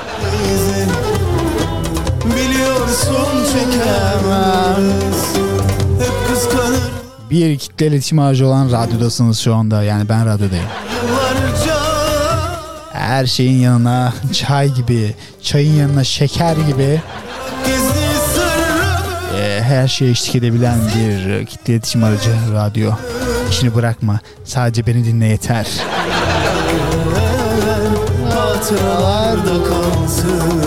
Biliyorsun çekemez Hep kıskanır Bir kitle iletişim aracı olan radyodasınız şu anda. Yani ben radyodayım. yıllarca Her şeyin yanına çay gibi, çayın yanına şeker gibi her şeye eşlik edebilen bir kitle iletişim aracı radyo. İşini bırakma. Sadece beni dinle yeter. Hatıralarda kalsın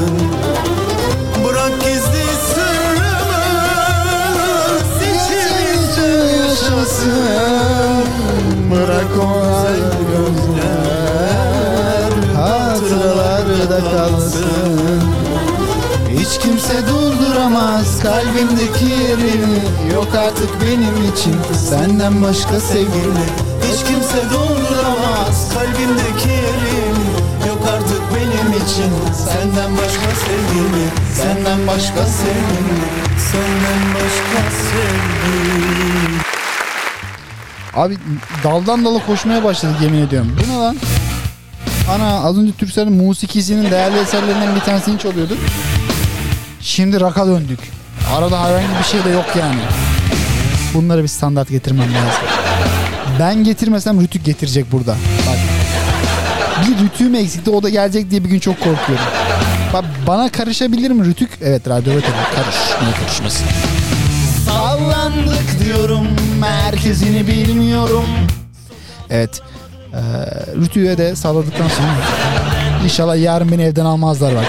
Bırak gizli sırrımız İçimizde yaşasın Bırak o gözler Hatıralarda kalsın hiç kimse durduramaz kalbimdeki yerini Yok artık benim için senden başka sevgili Hiç kimse durduramaz kalbimdeki yerini Yok artık benim için senden başka sevgili Senden başka sevgili Senden başka sevgili Abi daldan dala koşmaya başladık yemin ediyorum. Bu ne lan? Ana az önce Türkcell'in musikisinin değerli eserlerinden bir tanesini çalıyorduk. Şimdi rock'a döndük. Arada herhangi bir şey de yok yani. Bunları bir standart getirmem lazım. Ben getirmesem Rütük getirecek burada. Bak. Bir rütüğüm eksikti o da gelecek diye bir gün çok korkuyorum. Bak bana karışabilir mi Rütük? Evet radyo tabii karış. Niye karışmasın? Sallandık diyorum merkezini bilmiyorum Evet. Ee, Rütü'ye de salladıktan sonra inşallah yarın beni evden almazlar bak.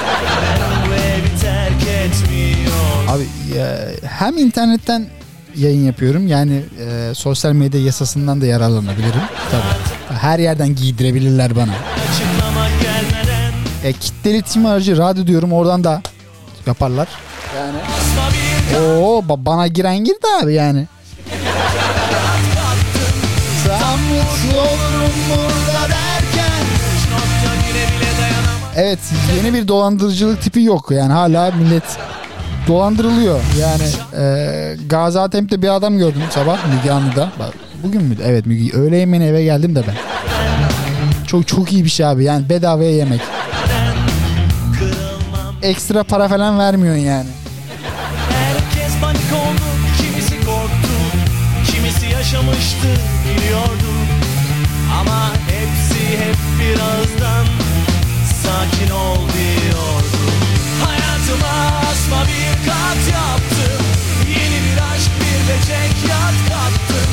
Hem internetten yayın yapıyorum yani e, sosyal medya yasasından da yararlanabilirim. Tabii. Her yerden giydirebilirler bana. E, kitle iletişim aracı radyo diyorum oradan da yaparlar. Yani. Oo ba- bana giren girdi abi yani. Evet yeni bir dolandırıcılık tipi yok yani hala millet dolandırılıyor. Yani e, Gaziantep'te bir adam gördüm sabah Müge Anlı'da. Bak, bugün müydü? Evet Müge. Öğle yemeğine eve geldim de ben. Çok çok iyi bir şey abi yani bedavaya yemek. Ekstra para falan vermiyorsun yani. Herkes panik kimisi korktu, kimisi yaşamıştı biliyordu. Ama hepsi hep birazdan sakin ol diyordu. Hayatıma asma bir kat yaptım, yeni bir aşk bir de çekyat kattım.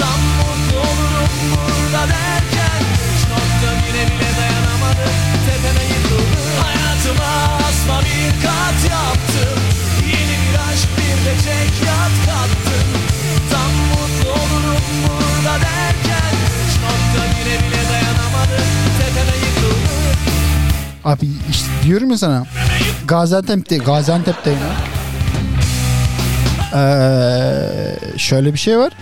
Tam mutlu olurum burada derken, üç nokta bire bile dayanamadı, tepeme yıkıldı. Hayatıma asma bir kat yaptım, yeni bir aşk bir de çekyat kattım. Tam mutlu olurum burada derken, üç nokta bire bile Abi işte diyorum ya sana. Gaziantep'te, Gaziantep'teyim. Ee, şöyle bir şey var.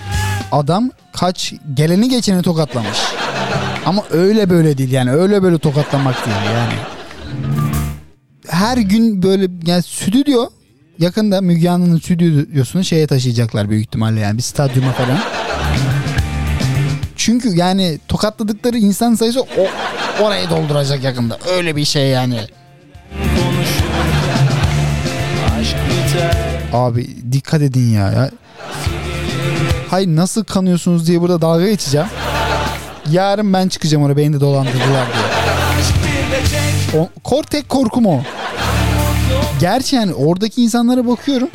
Adam kaç geleni geçeni tokatlamış. Ama öyle böyle değil yani öyle böyle tokatlamak değil yani. Her gün böyle yani stüdyo yakında Müge Anlı'nın stüdyosunu şeye taşıyacaklar büyük ihtimalle yani bir stadyuma falan. Çünkü yani tokatladıkları insan sayısı o, orayı dolduracak yakında. Öyle bir şey yani. Abi dikkat edin ya. ya. Hayır nasıl kanıyorsunuz diye burada dalga geçeceğim. Yarın ben çıkacağım oraya beni de dolandırdılar diye. O, kor tek korkum o. Gerçi yani oradaki insanlara bakıyorum.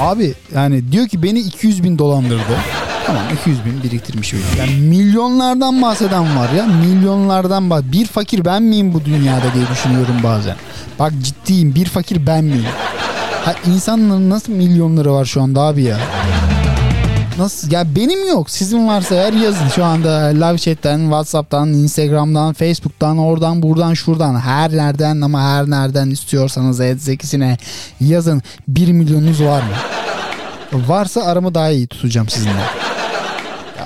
Abi yani diyor ki beni 200 bin dolandırdı. Tamam 200 bin biriktirmiş öyle. Yani milyonlardan bahseden var ya. Milyonlardan bak. Bir fakir ben miyim bu dünyada diye düşünüyorum bazen. Bak ciddiyim bir fakir ben miyim? Ha, insanların nasıl milyonları var şu anda abi ya? Nasıl? Ya benim yok. Sizin varsa eğer yazın. Şu anda live chat'ten, Whatsapp'tan, Instagram'dan, Facebook'tan, oradan, buradan, şuradan. Her nereden ama her nereden istiyorsanız zekisine yazın. 1 milyonunuz var mı? Varsa aramı daha iyi tutacağım sizinle.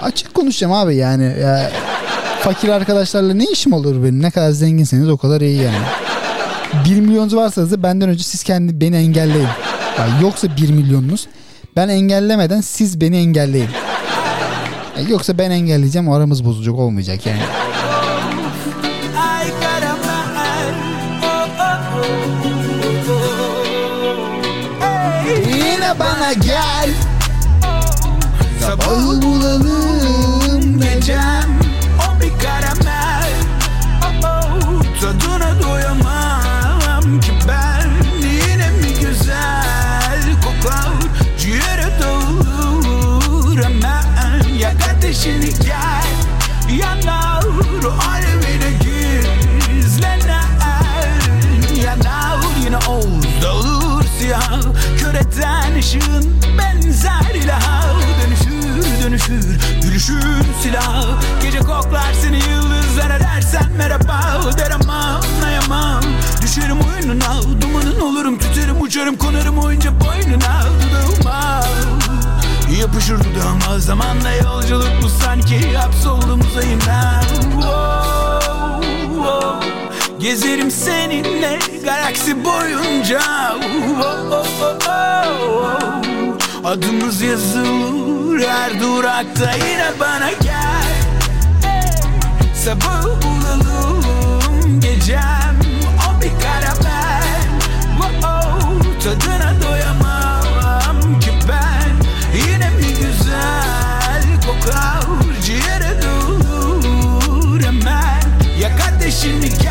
Açık konuşacağım abi yani. Ya, fakir arkadaşlarla ne işim olur benim? Ne kadar zenginseniz o kadar iyi yani. 1 milyonunuz varsa da benden önce siz kendi beni engelleyin. Ya yoksa 1 milyonunuz ben engellemeden siz beni engelleyin. Ya yoksa ben engelleyeceğim aramız bozulacak olmayacak yani. Bana gel Sabahı bulalım ışığın benzer ilaha Dönüşür dönüşür gülüşün silahı Gece koklar seni yıldızlara dersen merhaba. Derim anlayamam Düşerim oyununa dumanın olurum Tüterim uçarım konarım oyunca boynuna. Dudağıma Yapışır dudağıma zamanla yolculuk bu sanki Hapsolduğumuz ayından Wow, wow. Gezerim seninle galaksi boyunca. Wow, wow, wow. Adımız yazılır her durakta yine bana gel. Sabah bulalım gecem o bir karamel. Wow, Tadına doyamam ki ben. Yine mi güzel kokar ciğere dur hemen. Yak ateşini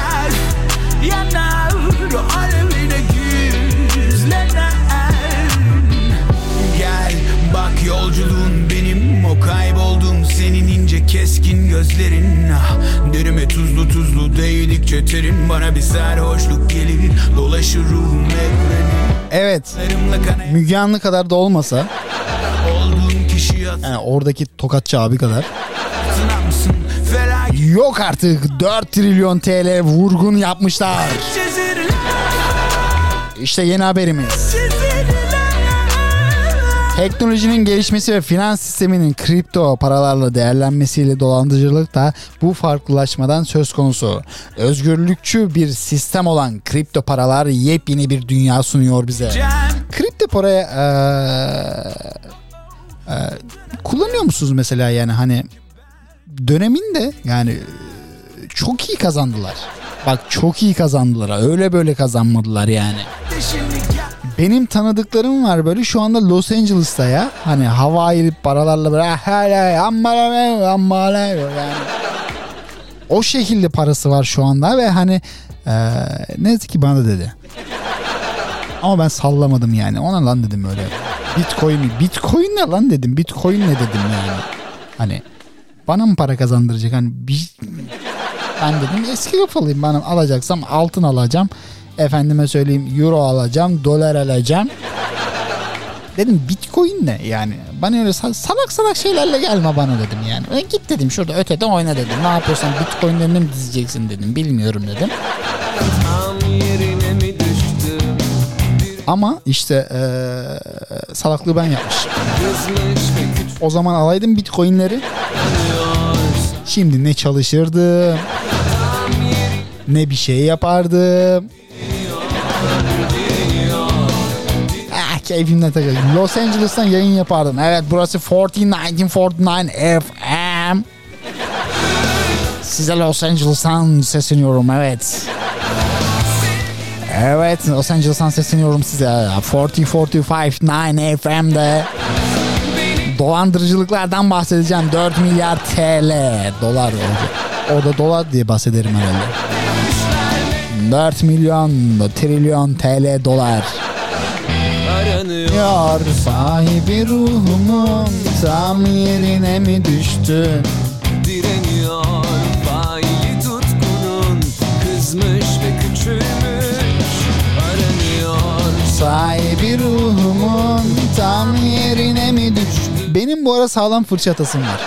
senin ince keskin gözlerin ah, Derime tuzlu tuzlu değdikçe terin. Bana bir sarhoşluk gelir Dolaşır ruhum evreni Evet. Müge Anlı kadar da olmasa yani oradaki tokatçı abi kadar. Yok artık 4 trilyon TL vurgun yapmışlar. İşte yeni haberimiz. Teknolojinin gelişmesi ve finans sisteminin kripto paralarla değerlenmesiyle dolandırıcılık da bu farklılaşmadan söz konusu. Özgürlükçü bir sistem olan kripto paralar yepyeni bir dünya sunuyor bize. Kripto paraya eee, eee, kullanıyor musunuz mesela yani hani döneminde yani çok iyi kazandılar. Bak çok iyi kazandılar. Öyle böyle kazanmadılar yani. gel Benim tanıdıklarım var böyle şu anda Los Angeles'ta ya. Hani havai paralarla böyle "Ah, hele, ammale, ammale" yani. O şekilde parası var şu anda ve hani eee ne ki bana da dedi. Ama ben sallamadım yani. Ona lan dedim öyle. Bitcoin mi? Bitcoin ne lan dedim. Bitcoin ne dedim yani. Hani bana mı para kazandıracak? Hani bir, ben dedim eski kafalıyım. Ben alacaksam altın alacağım. Efendime söyleyeyim euro alacağım. Dolar alacağım. Dedim bitcoin ne yani? Bana öyle sa- salak salak şeylerle gelme bana dedim yani. E, git dedim şurada ötede oyna dedim. Ne yapıyorsan bitcoinlerini mi dizeceksin dedim. Bilmiyorum dedim. Ama işte eee, salaklığı ben yapmışım. O zaman alaydım bitcoinleri. Şimdi ne çalışırdım. Ne bir şey yapardım. Ah keyfimden takıldım. Los Angeles'tan yayın yapardım. Evet burası 1419 FM. Size Los Angeles'tan sesleniyorum evet. Evet Los Angeles'tan sesleniyorum size. 4045 9 FM'de dolandırıcılıklardan bahsedeceğim. 4 milyar TL dolar olacak. Orada dolar diye bahsederim herhalde. 4 milyon trilyon TL dolar. aranıyor sahibi ruhumun tam yerine mi düştün? direniyor Faili tutkunun kızmış ve küçülmüş Aranıyor Sahibi ruhumun tam yerine mi düştün? Benim bu ara sağlam fırça atasım var.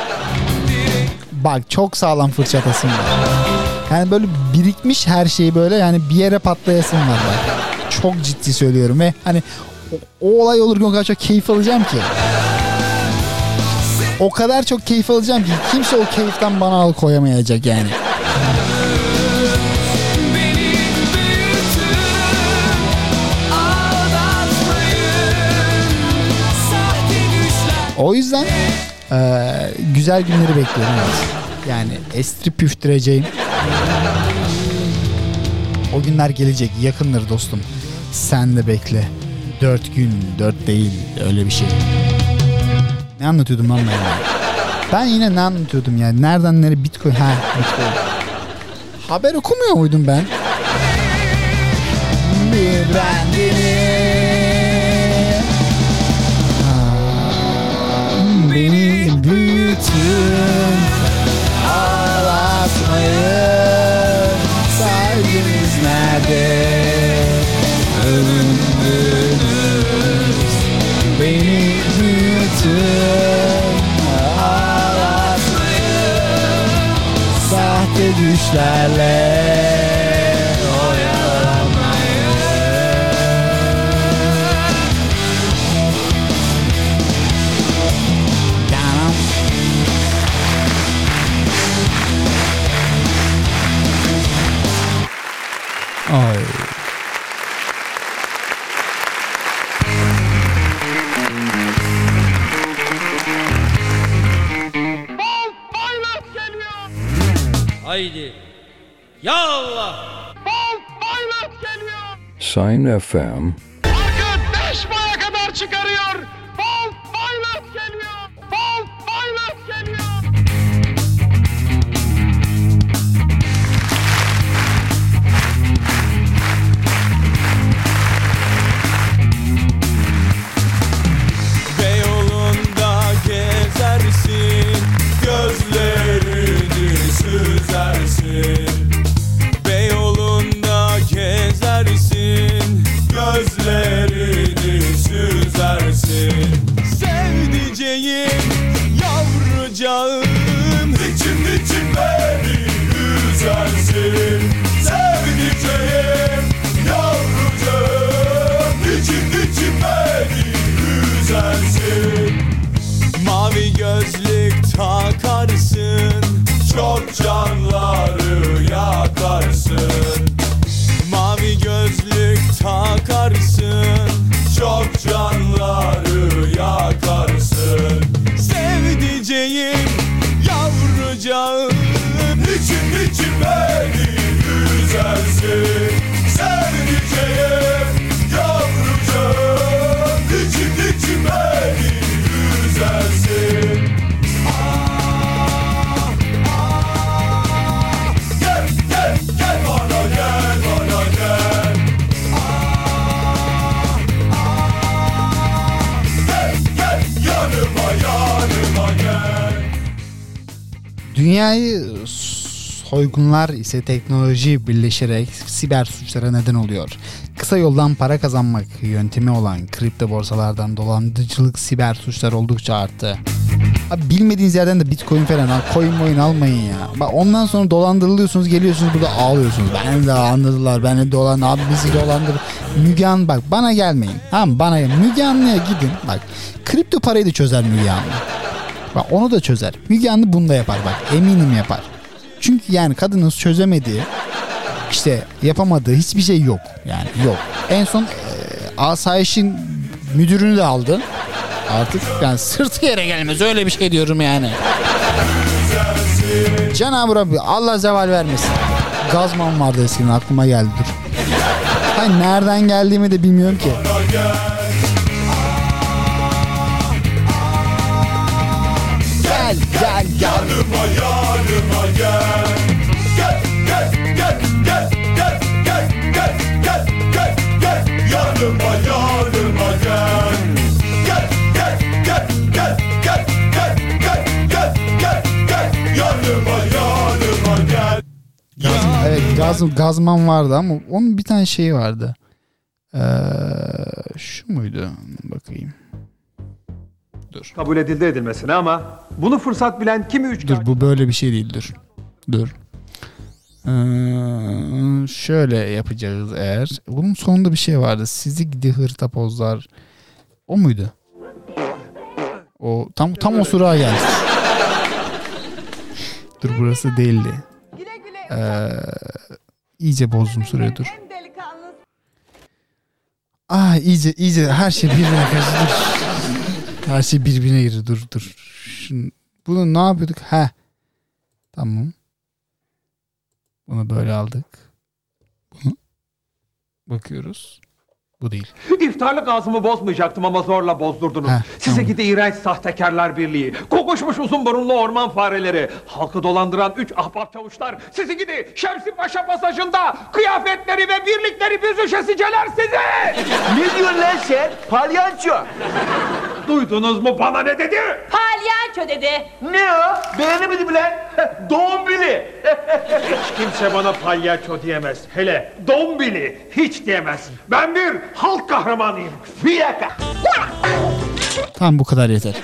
Bak çok sağlam fırça atasım var. Yani böyle birikmiş her şeyi böyle yani bir yere patlayasım var. Çok ciddi söylüyorum ve hani o, o olay olurken o kadar çok keyif alacağım ki. O kadar çok keyif alacağım ki kimse o keyiften bana yani. Aldatmayın Sahte düşler O yüzden eee, güzel günleri bekliyorum. Yani estirip püftüreceğim. O günler gelecek. Yakındır dostum. Sen de bekle. Dört gün, dört değil. Öyle bir şey. Ne anlatıyordum lan ben? ya? Ben yine ne anlatıyordum yani? Nereden nereye bitcoin? Ha bitcoin. Haber okumuyor muydum ben? Bir Beni büyütün de Ömrünüz beni büyütün Ağlatmayın. Sahte düşlerle Haydi. Ya Allah. FM soygunlar ise teknoloji birleşerek siber suçlara neden oluyor. Kısa yoldan para kazanmak yöntemi olan kripto borsalardan dolandırıcılık siber suçlar oldukça arttı. Abi bilmediğiniz yerden de bitcoin falan al, coin moin almayın ya. Bak ondan sonra dolandırılıyorsunuz geliyorsunuz burada ağlıyorsunuz. Beni dolandırdılar beni dolan abi bizi dolandır. Müge Anlı bak bana gelmeyin. Tamam bana gel. Müge Anlı'ya gidin bak. Kripto parayı da çözer Müge Anlı. Bak onu da çözer. Müge Anlı bunu da yapar bak. Eminim yapar. Yani kadının çözemediği işte yapamadığı hiçbir şey yok. Yani yok. En son e, asayişin müdürünü de aldı. Artık yani sırtı yere gelmez öyle bir şey diyorum yani. Cenab-ı Rabbi Allah zeval vermesin. Gazman vardı eskiden aklıma geldi dur. Hayır nereden geldiğimi de bilmiyorum ki. Gel gel gel. Yanıma yanıma Gel gaz, gazman vardı ama onun bir tane şeyi vardı. Ee, şu muydu? Bakayım. Dur. kabul edildi edilmesine ama bunu fırsat bilen kimi üç Dur bu böyle bir şey değil dur. Dur. Ee, şöyle yapacağız eğer. Bunun sonunda bir şey vardı. Sizi gidi hırtapozlar. O muydu? O tam tam o sıra geldi. Dur burası değildi. Ee, iyice bozdum süreyi dur. Ah iyice iyice her şey birbirine karşı dur. Her şey birbirine girdi dur dur. Şimdi, bunu ne yapıyorduk? Ha. Tamam. Bunu böyle aldık. Bunu bakıyoruz. Bu değil. (laughs) İftarlık ağzımı bozmayacaktım ama zorla bozdurdunuz. Heh, Size tamam. gidi iğrenç sahtekarlar birliği. Kokuşmuş uzun burunlu orman fareleri. Halkı dolandıran üç ahbap çavuşlar. Sizi gidi Şemsi Paşa pasajında kıyafetleri ve birlikleri büzüşesiceler sizi. Ne diyorsun lan sen? Palyanço. Duydunuz mu bana ne dedi? Palyanço dedi. Ne o? Beğenemedim lan. (laughs) Doğum bili. Hiç kimse bana palyaço diyemez. Hele dombili hiç diyemez. Ben bir halk kahramanıyım. Bir dakika. Tamam bu kadar yeter.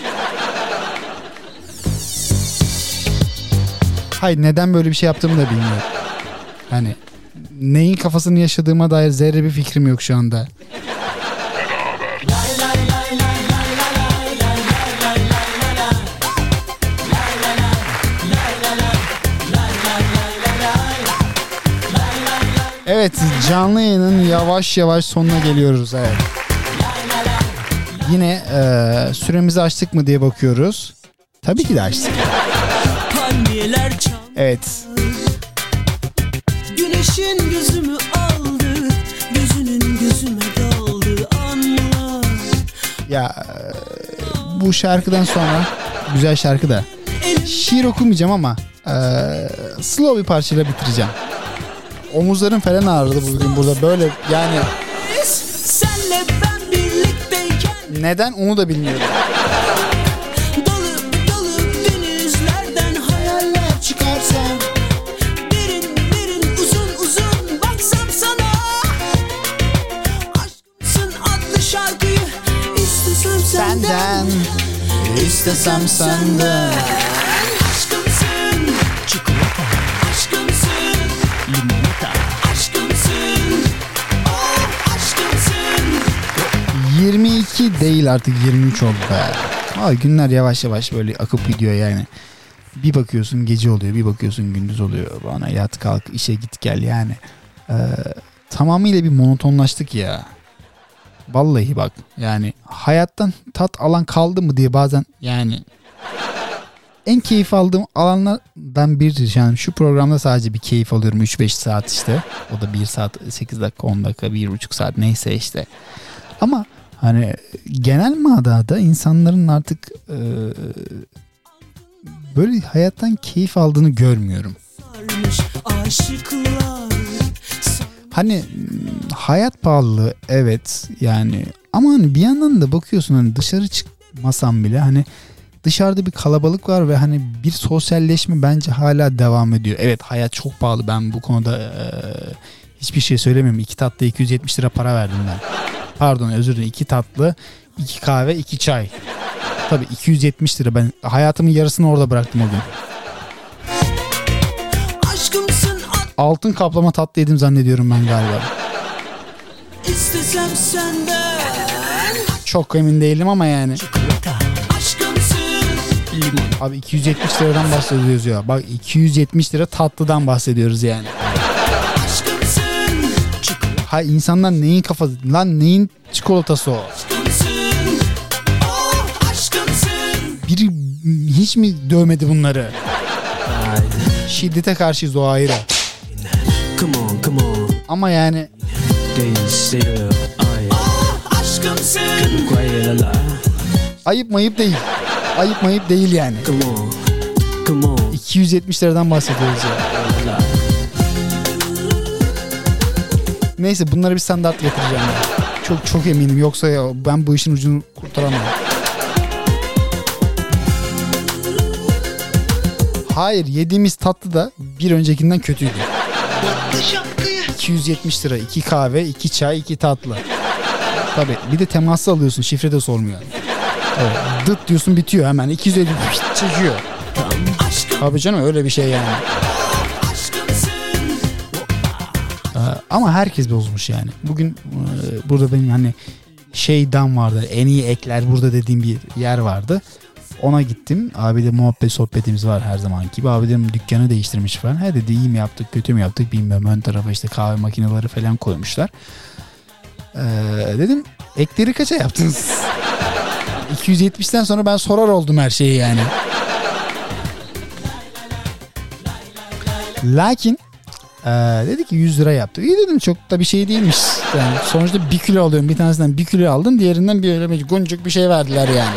Hayır neden böyle bir şey yaptığımı da bilmiyorum. Hani neyin kafasını yaşadığıma dair zerre bir fikrim yok şu anda. Evet canlı yayının yavaş yavaş sonuna geliyoruz evet. Yine e, süremizi açtık mı diye bakıyoruz. Tabii ki de açtık. Evet. Güneşin gözümü aldı Gözünün gözüme daldı Ya e, bu şarkıdan sonra güzel şarkı da şiir okumayacağım ama e, slow bir parçayla bitireceğim. Omuzlarım falan ağrıdı bugün burada. Böyle yani neden onu da bilmiyorum. Dalıp denizlerden 22 değil artık 23 oldu be. Aa, günler yavaş yavaş böyle akıp gidiyor yani. Bir bakıyorsun gece oluyor bir bakıyorsun gündüz oluyor. Bana yat kalk işe git gel yani. Ee, tamamıyla bir monotonlaştık ya. Vallahi bak yani hayattan tat alan kaldı mı diye bazen yani en keyif aldığım alanlardan biri yani şu programda sadece bir keyif alıyorum 3-5 saat işte. O da 1 saat 8 dakika 10 dakika 1,5 saat neyse işte. Ama hani genel manada insanların artık e, böyle hayattan keyif aldığını görmüyorum. Hani hayat pahalılığı evet yani ama hani bir yandan da bakıyorsun hani dışarı çıkmasam bile hani dışarıda bir kalabalık var ve hani bir sosyalleşme bence hala devam ediyor. Evet hayat çok pahalı ben bu konuda e, hiçbir şey söylemiyorum. İki tatlı 270 lira para verdim ben. Pardon özür dilerim iki tatlı iki kahve iki çay. Tabii 270 lira ben hayatımın yarısını orada bıraktım o gün. Altın kaplama tatlı yedim zannediyorum ben galiba. istesem senden Çok emin değilim ama yani. Abi 270 liradan bahsediyoruz ya. Bak 270 lira tatlıdan bahsediyoruz yani. Aşkımsın Ha insanlar neyin kafası lan neyin çikolatası o? Biri hiç mi dövmedi bunları? Şiddete karşıyız o ayrı. Come on, come on. Ama yani ayıp mayıp değil. Ayıp mayıp değil yani. Come on, come on. 270 liradan bahsediyoruz ya. La Neyse bunları bir standart getireceğim. ya. Çok çok eminim yoksa ya ben bu işin ucunu kurtaramam. Hayır yediğimiz tatlı da bir öncekinden kötüydü. 270 lira 2 kahve 2 çay 2 tatlı. Tabi bir de teması alıyorsun şifre de sormuyor. Evet, dıt diyorsun bitiyor hemen 250 pişt (laughs) çekiyor. Tabii canım öyle bir şey yani. Ama herkes bozmuş yani. Bugün e, burada benim hani şeyden vardı. En iyi ekler burada dediğim bir yer vardı. Ona gittim. Abi de muhabbet sohbetimiz var her zaman gibi. Abi dedim dükkanı değiştirmiş falan. He dedi iyi mi yaptık kötü mü yaptık bilmiyorum. Ön tarafa işte kahve makineleri falan koymuşlar. Ee, dedim ekleri kaça yaptınız? (laughs) 270'ten sonra ben sorar oldum her şeyi yani. Lakin ee, dedi ki 100 lira yaptı. İyi dedim çok da bir şey değilmiş. Yani sonuçta bir kilo alıyorum. Bir tanesinden bir kilo aldım. Diğerinden bir öyle goncuk bir şey verdiler yani.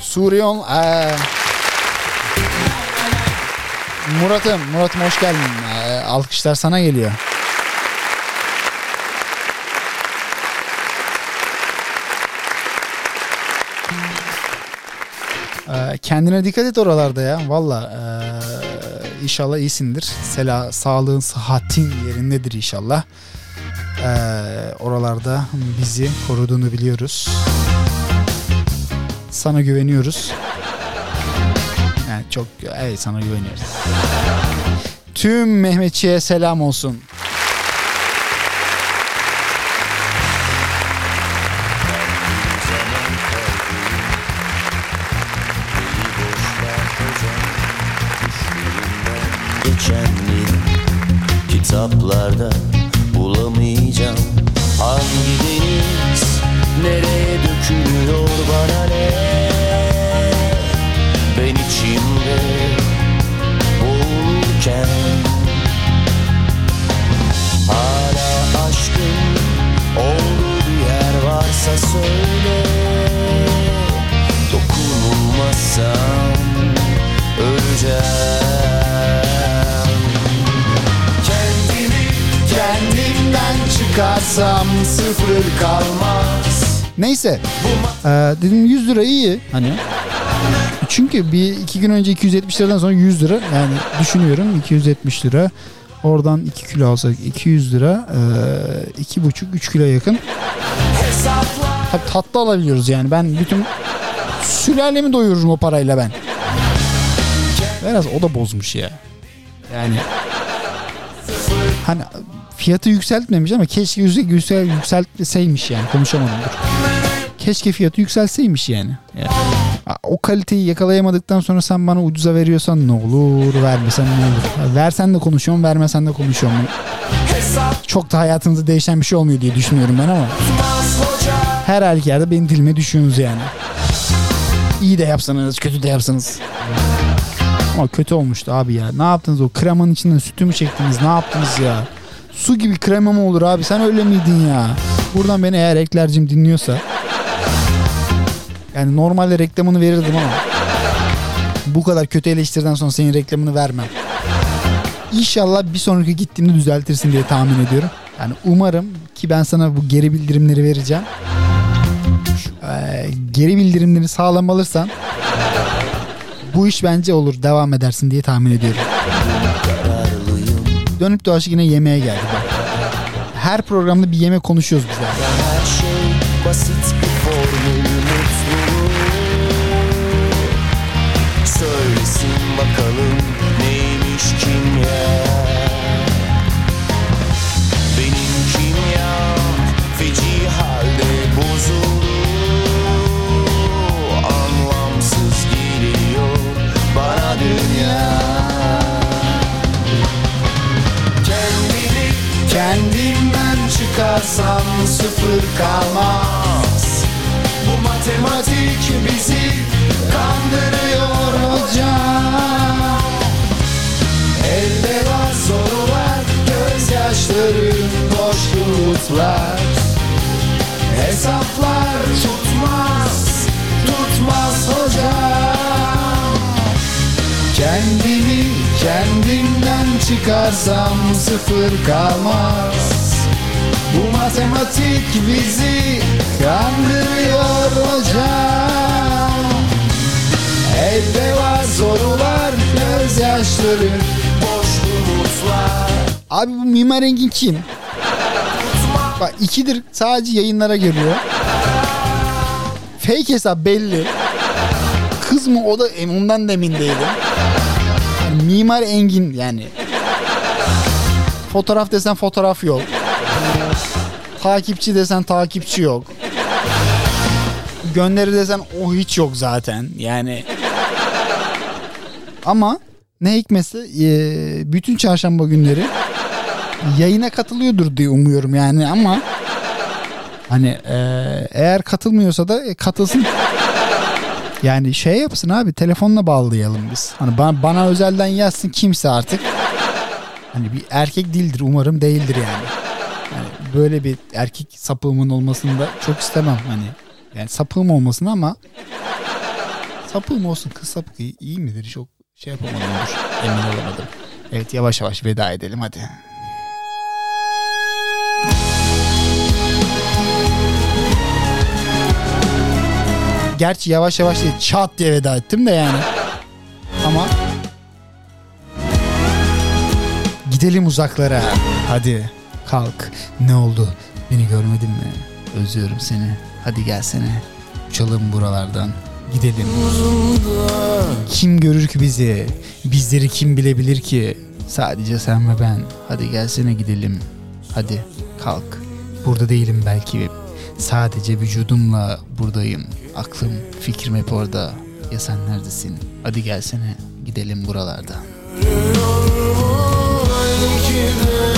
Suriyon. Ee, Murat'ım. Murat'ım hoş geldin. Ee, alkışlar sana geliyor. Ee, kendine dikkat et oralarda ya. Valla ee, inşallah iyisindir. Sela, sağlığın, sıhhatin yerindedir inşallah. Ee, oralarda bizi koruduğunu biliyoruz. Sana güveniyoruz. Yani çok evet sana güveniyoruz. Tüm Mehmetçiğe selam olsun. Kitaplarda bulamayacağım. Hangi deniz nereye dökülüyor bana ne? Ben içimde boğulurken çıkarsam sıfır kalmaz Neyse. Ee, dedim 100 lira iyi. Hani. Çünkü bir iki gün önce 270 liradan sonra 100 lira. Yani düşünüyorum 270 lira. Oradan 2 kilo alsak 200 lira. Ee, 2,5-3 kilo yakın. Tabii tatlı alabiliyoruz yani. Ben bütün sülalemi doyururum o parayla ben. Biraz o da bozmuş ya. Yani hani fiyatı yükseltmemiş ama keşke yüksel, yüksel yükseltseymiş yani konuşamadım. Keşke fiyatı yükselseymiş yani. yani. O kaliteyi yakalayamadıktan sonra sen bana ucuza veriyorsan ne olur, vermesen ne olur. Versen de konuşuyorum, vermesen de konuşuyorum. Çok da hayatınızda değişen bir şey olmuyor diye düşünüyorum ben ama. Her halükarda benim dilime düşüyorsunuz yani. İyi de yapsanız, kötü de yapsanız. Ama kötü olmuştu abi ya. Ne yaptınız o kremanın içinden sütü mü çektiniz? Ne yaptınız ya? Su gibi krema mı olur abi? Sen öyle miydin ya? Buradan beni eğer eklercim dinliyorsa. Yani normalde reklamını verirdim ama. Bu kadar kötü eleştiriden sonra senin reklamını vermem. İnşallah bir sonraki gittiğimde düzeltirsin diye tahmin ediyorum. Yani umarım ki ben sana bu geri bildirimleri vereceğim. Ee, geri bildirimleri sağlam alırsan bu iş bence olur devam edersin diye tahmin ediyorum. Dönüp dolaşıp yine yemeğe geldi. Her programda bir yemek konuşuyoruz biz abi. Her şey basit çıkarsam sıfır kalmaz. Bu matematik bizi kandırıyor hocam. Elde var sorular gözyaşlarım boş bulutlar. Hesaplar tutmaz tutmaz hocam. Kendimi kendimden çıkarsam sıfır kalmaz Bu matematik bizi kandırıyor hocam Elde var sorular gözyaşları boş umutlar Abi bu Mimar Engin kim? Bak ikidir sadece yayınlara geliyor. Fake hesap belli. Kız mı o da ondan da emin değilim. Mimar Engin yani. Fotoğraf desen fotoğraf yok. Takipçi desen takipçi yok. Gönderi desen o hiç yok zaten. Yani ama ne hikmetse e, bütün çarşamba günleri yayına katılıyordur diye umuyorum yani ama hani e, eğer katılmıyorsa da e, katılsın. Yani şey yapsın abi telefonla bağlayalım biz. Hani bana, bana özelden yazsın kimse artık. Hani bir erkek değildir umarım değildir yani. Böyle bir erkek sapığımın olmasını da çok istemem hani. Yani sapığım olmasın ama sapığım olsun kız sapık iyi, iyi midir çok şey yapamadım emin olamadım. Evet yavaş yavaş veda edelim hadi. Gerçi yavaş yavaş değil çat diye veda ettim de yani. Ama gidelim uzaklara. Hadi kalk. Ne oldu? Beni görmedin mi? Özlüyorum seni. Hadi gelsene. Uçalım buralardan. Gidelim. Kim görür ki bizi? Bizleri kim bilebilir ki? Sadece sen ve ben. Hadi gelsene gidelim. Hadi kalk. Burada değilim belki. Sadece vücudumla buradayım. Aklım, fikrim hep orada. Ya sen neredesin? Hadi gelsene gidelim buralardan. De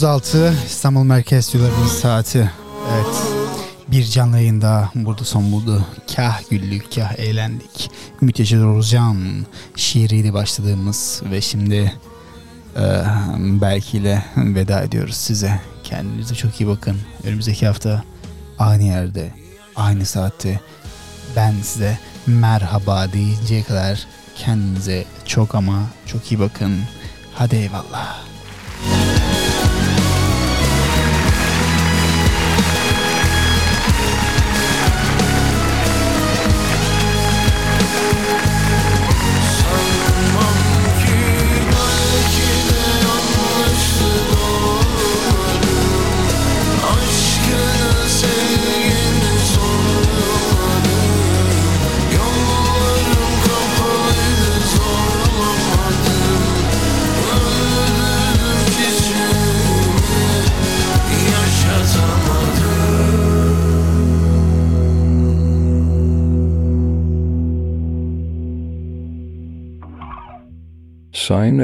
23.36 İstanbul Merkez Stüdyolarının saati. Evet. Bir canlı yayın daha burada son buldu. Kah güldük, kah eğlendik. Müthiş Rozcan şiiriyle başladığımız ve şimdi e, belki ile veda ediyoruz size. Kendinize çok iyi bakın. Önümüzdeki hafta aynı yerde, aynı saatte ben size merhaba deyinceye kadar kendinize çok ama çok iyi bakın. Hadi eyvallah. Sign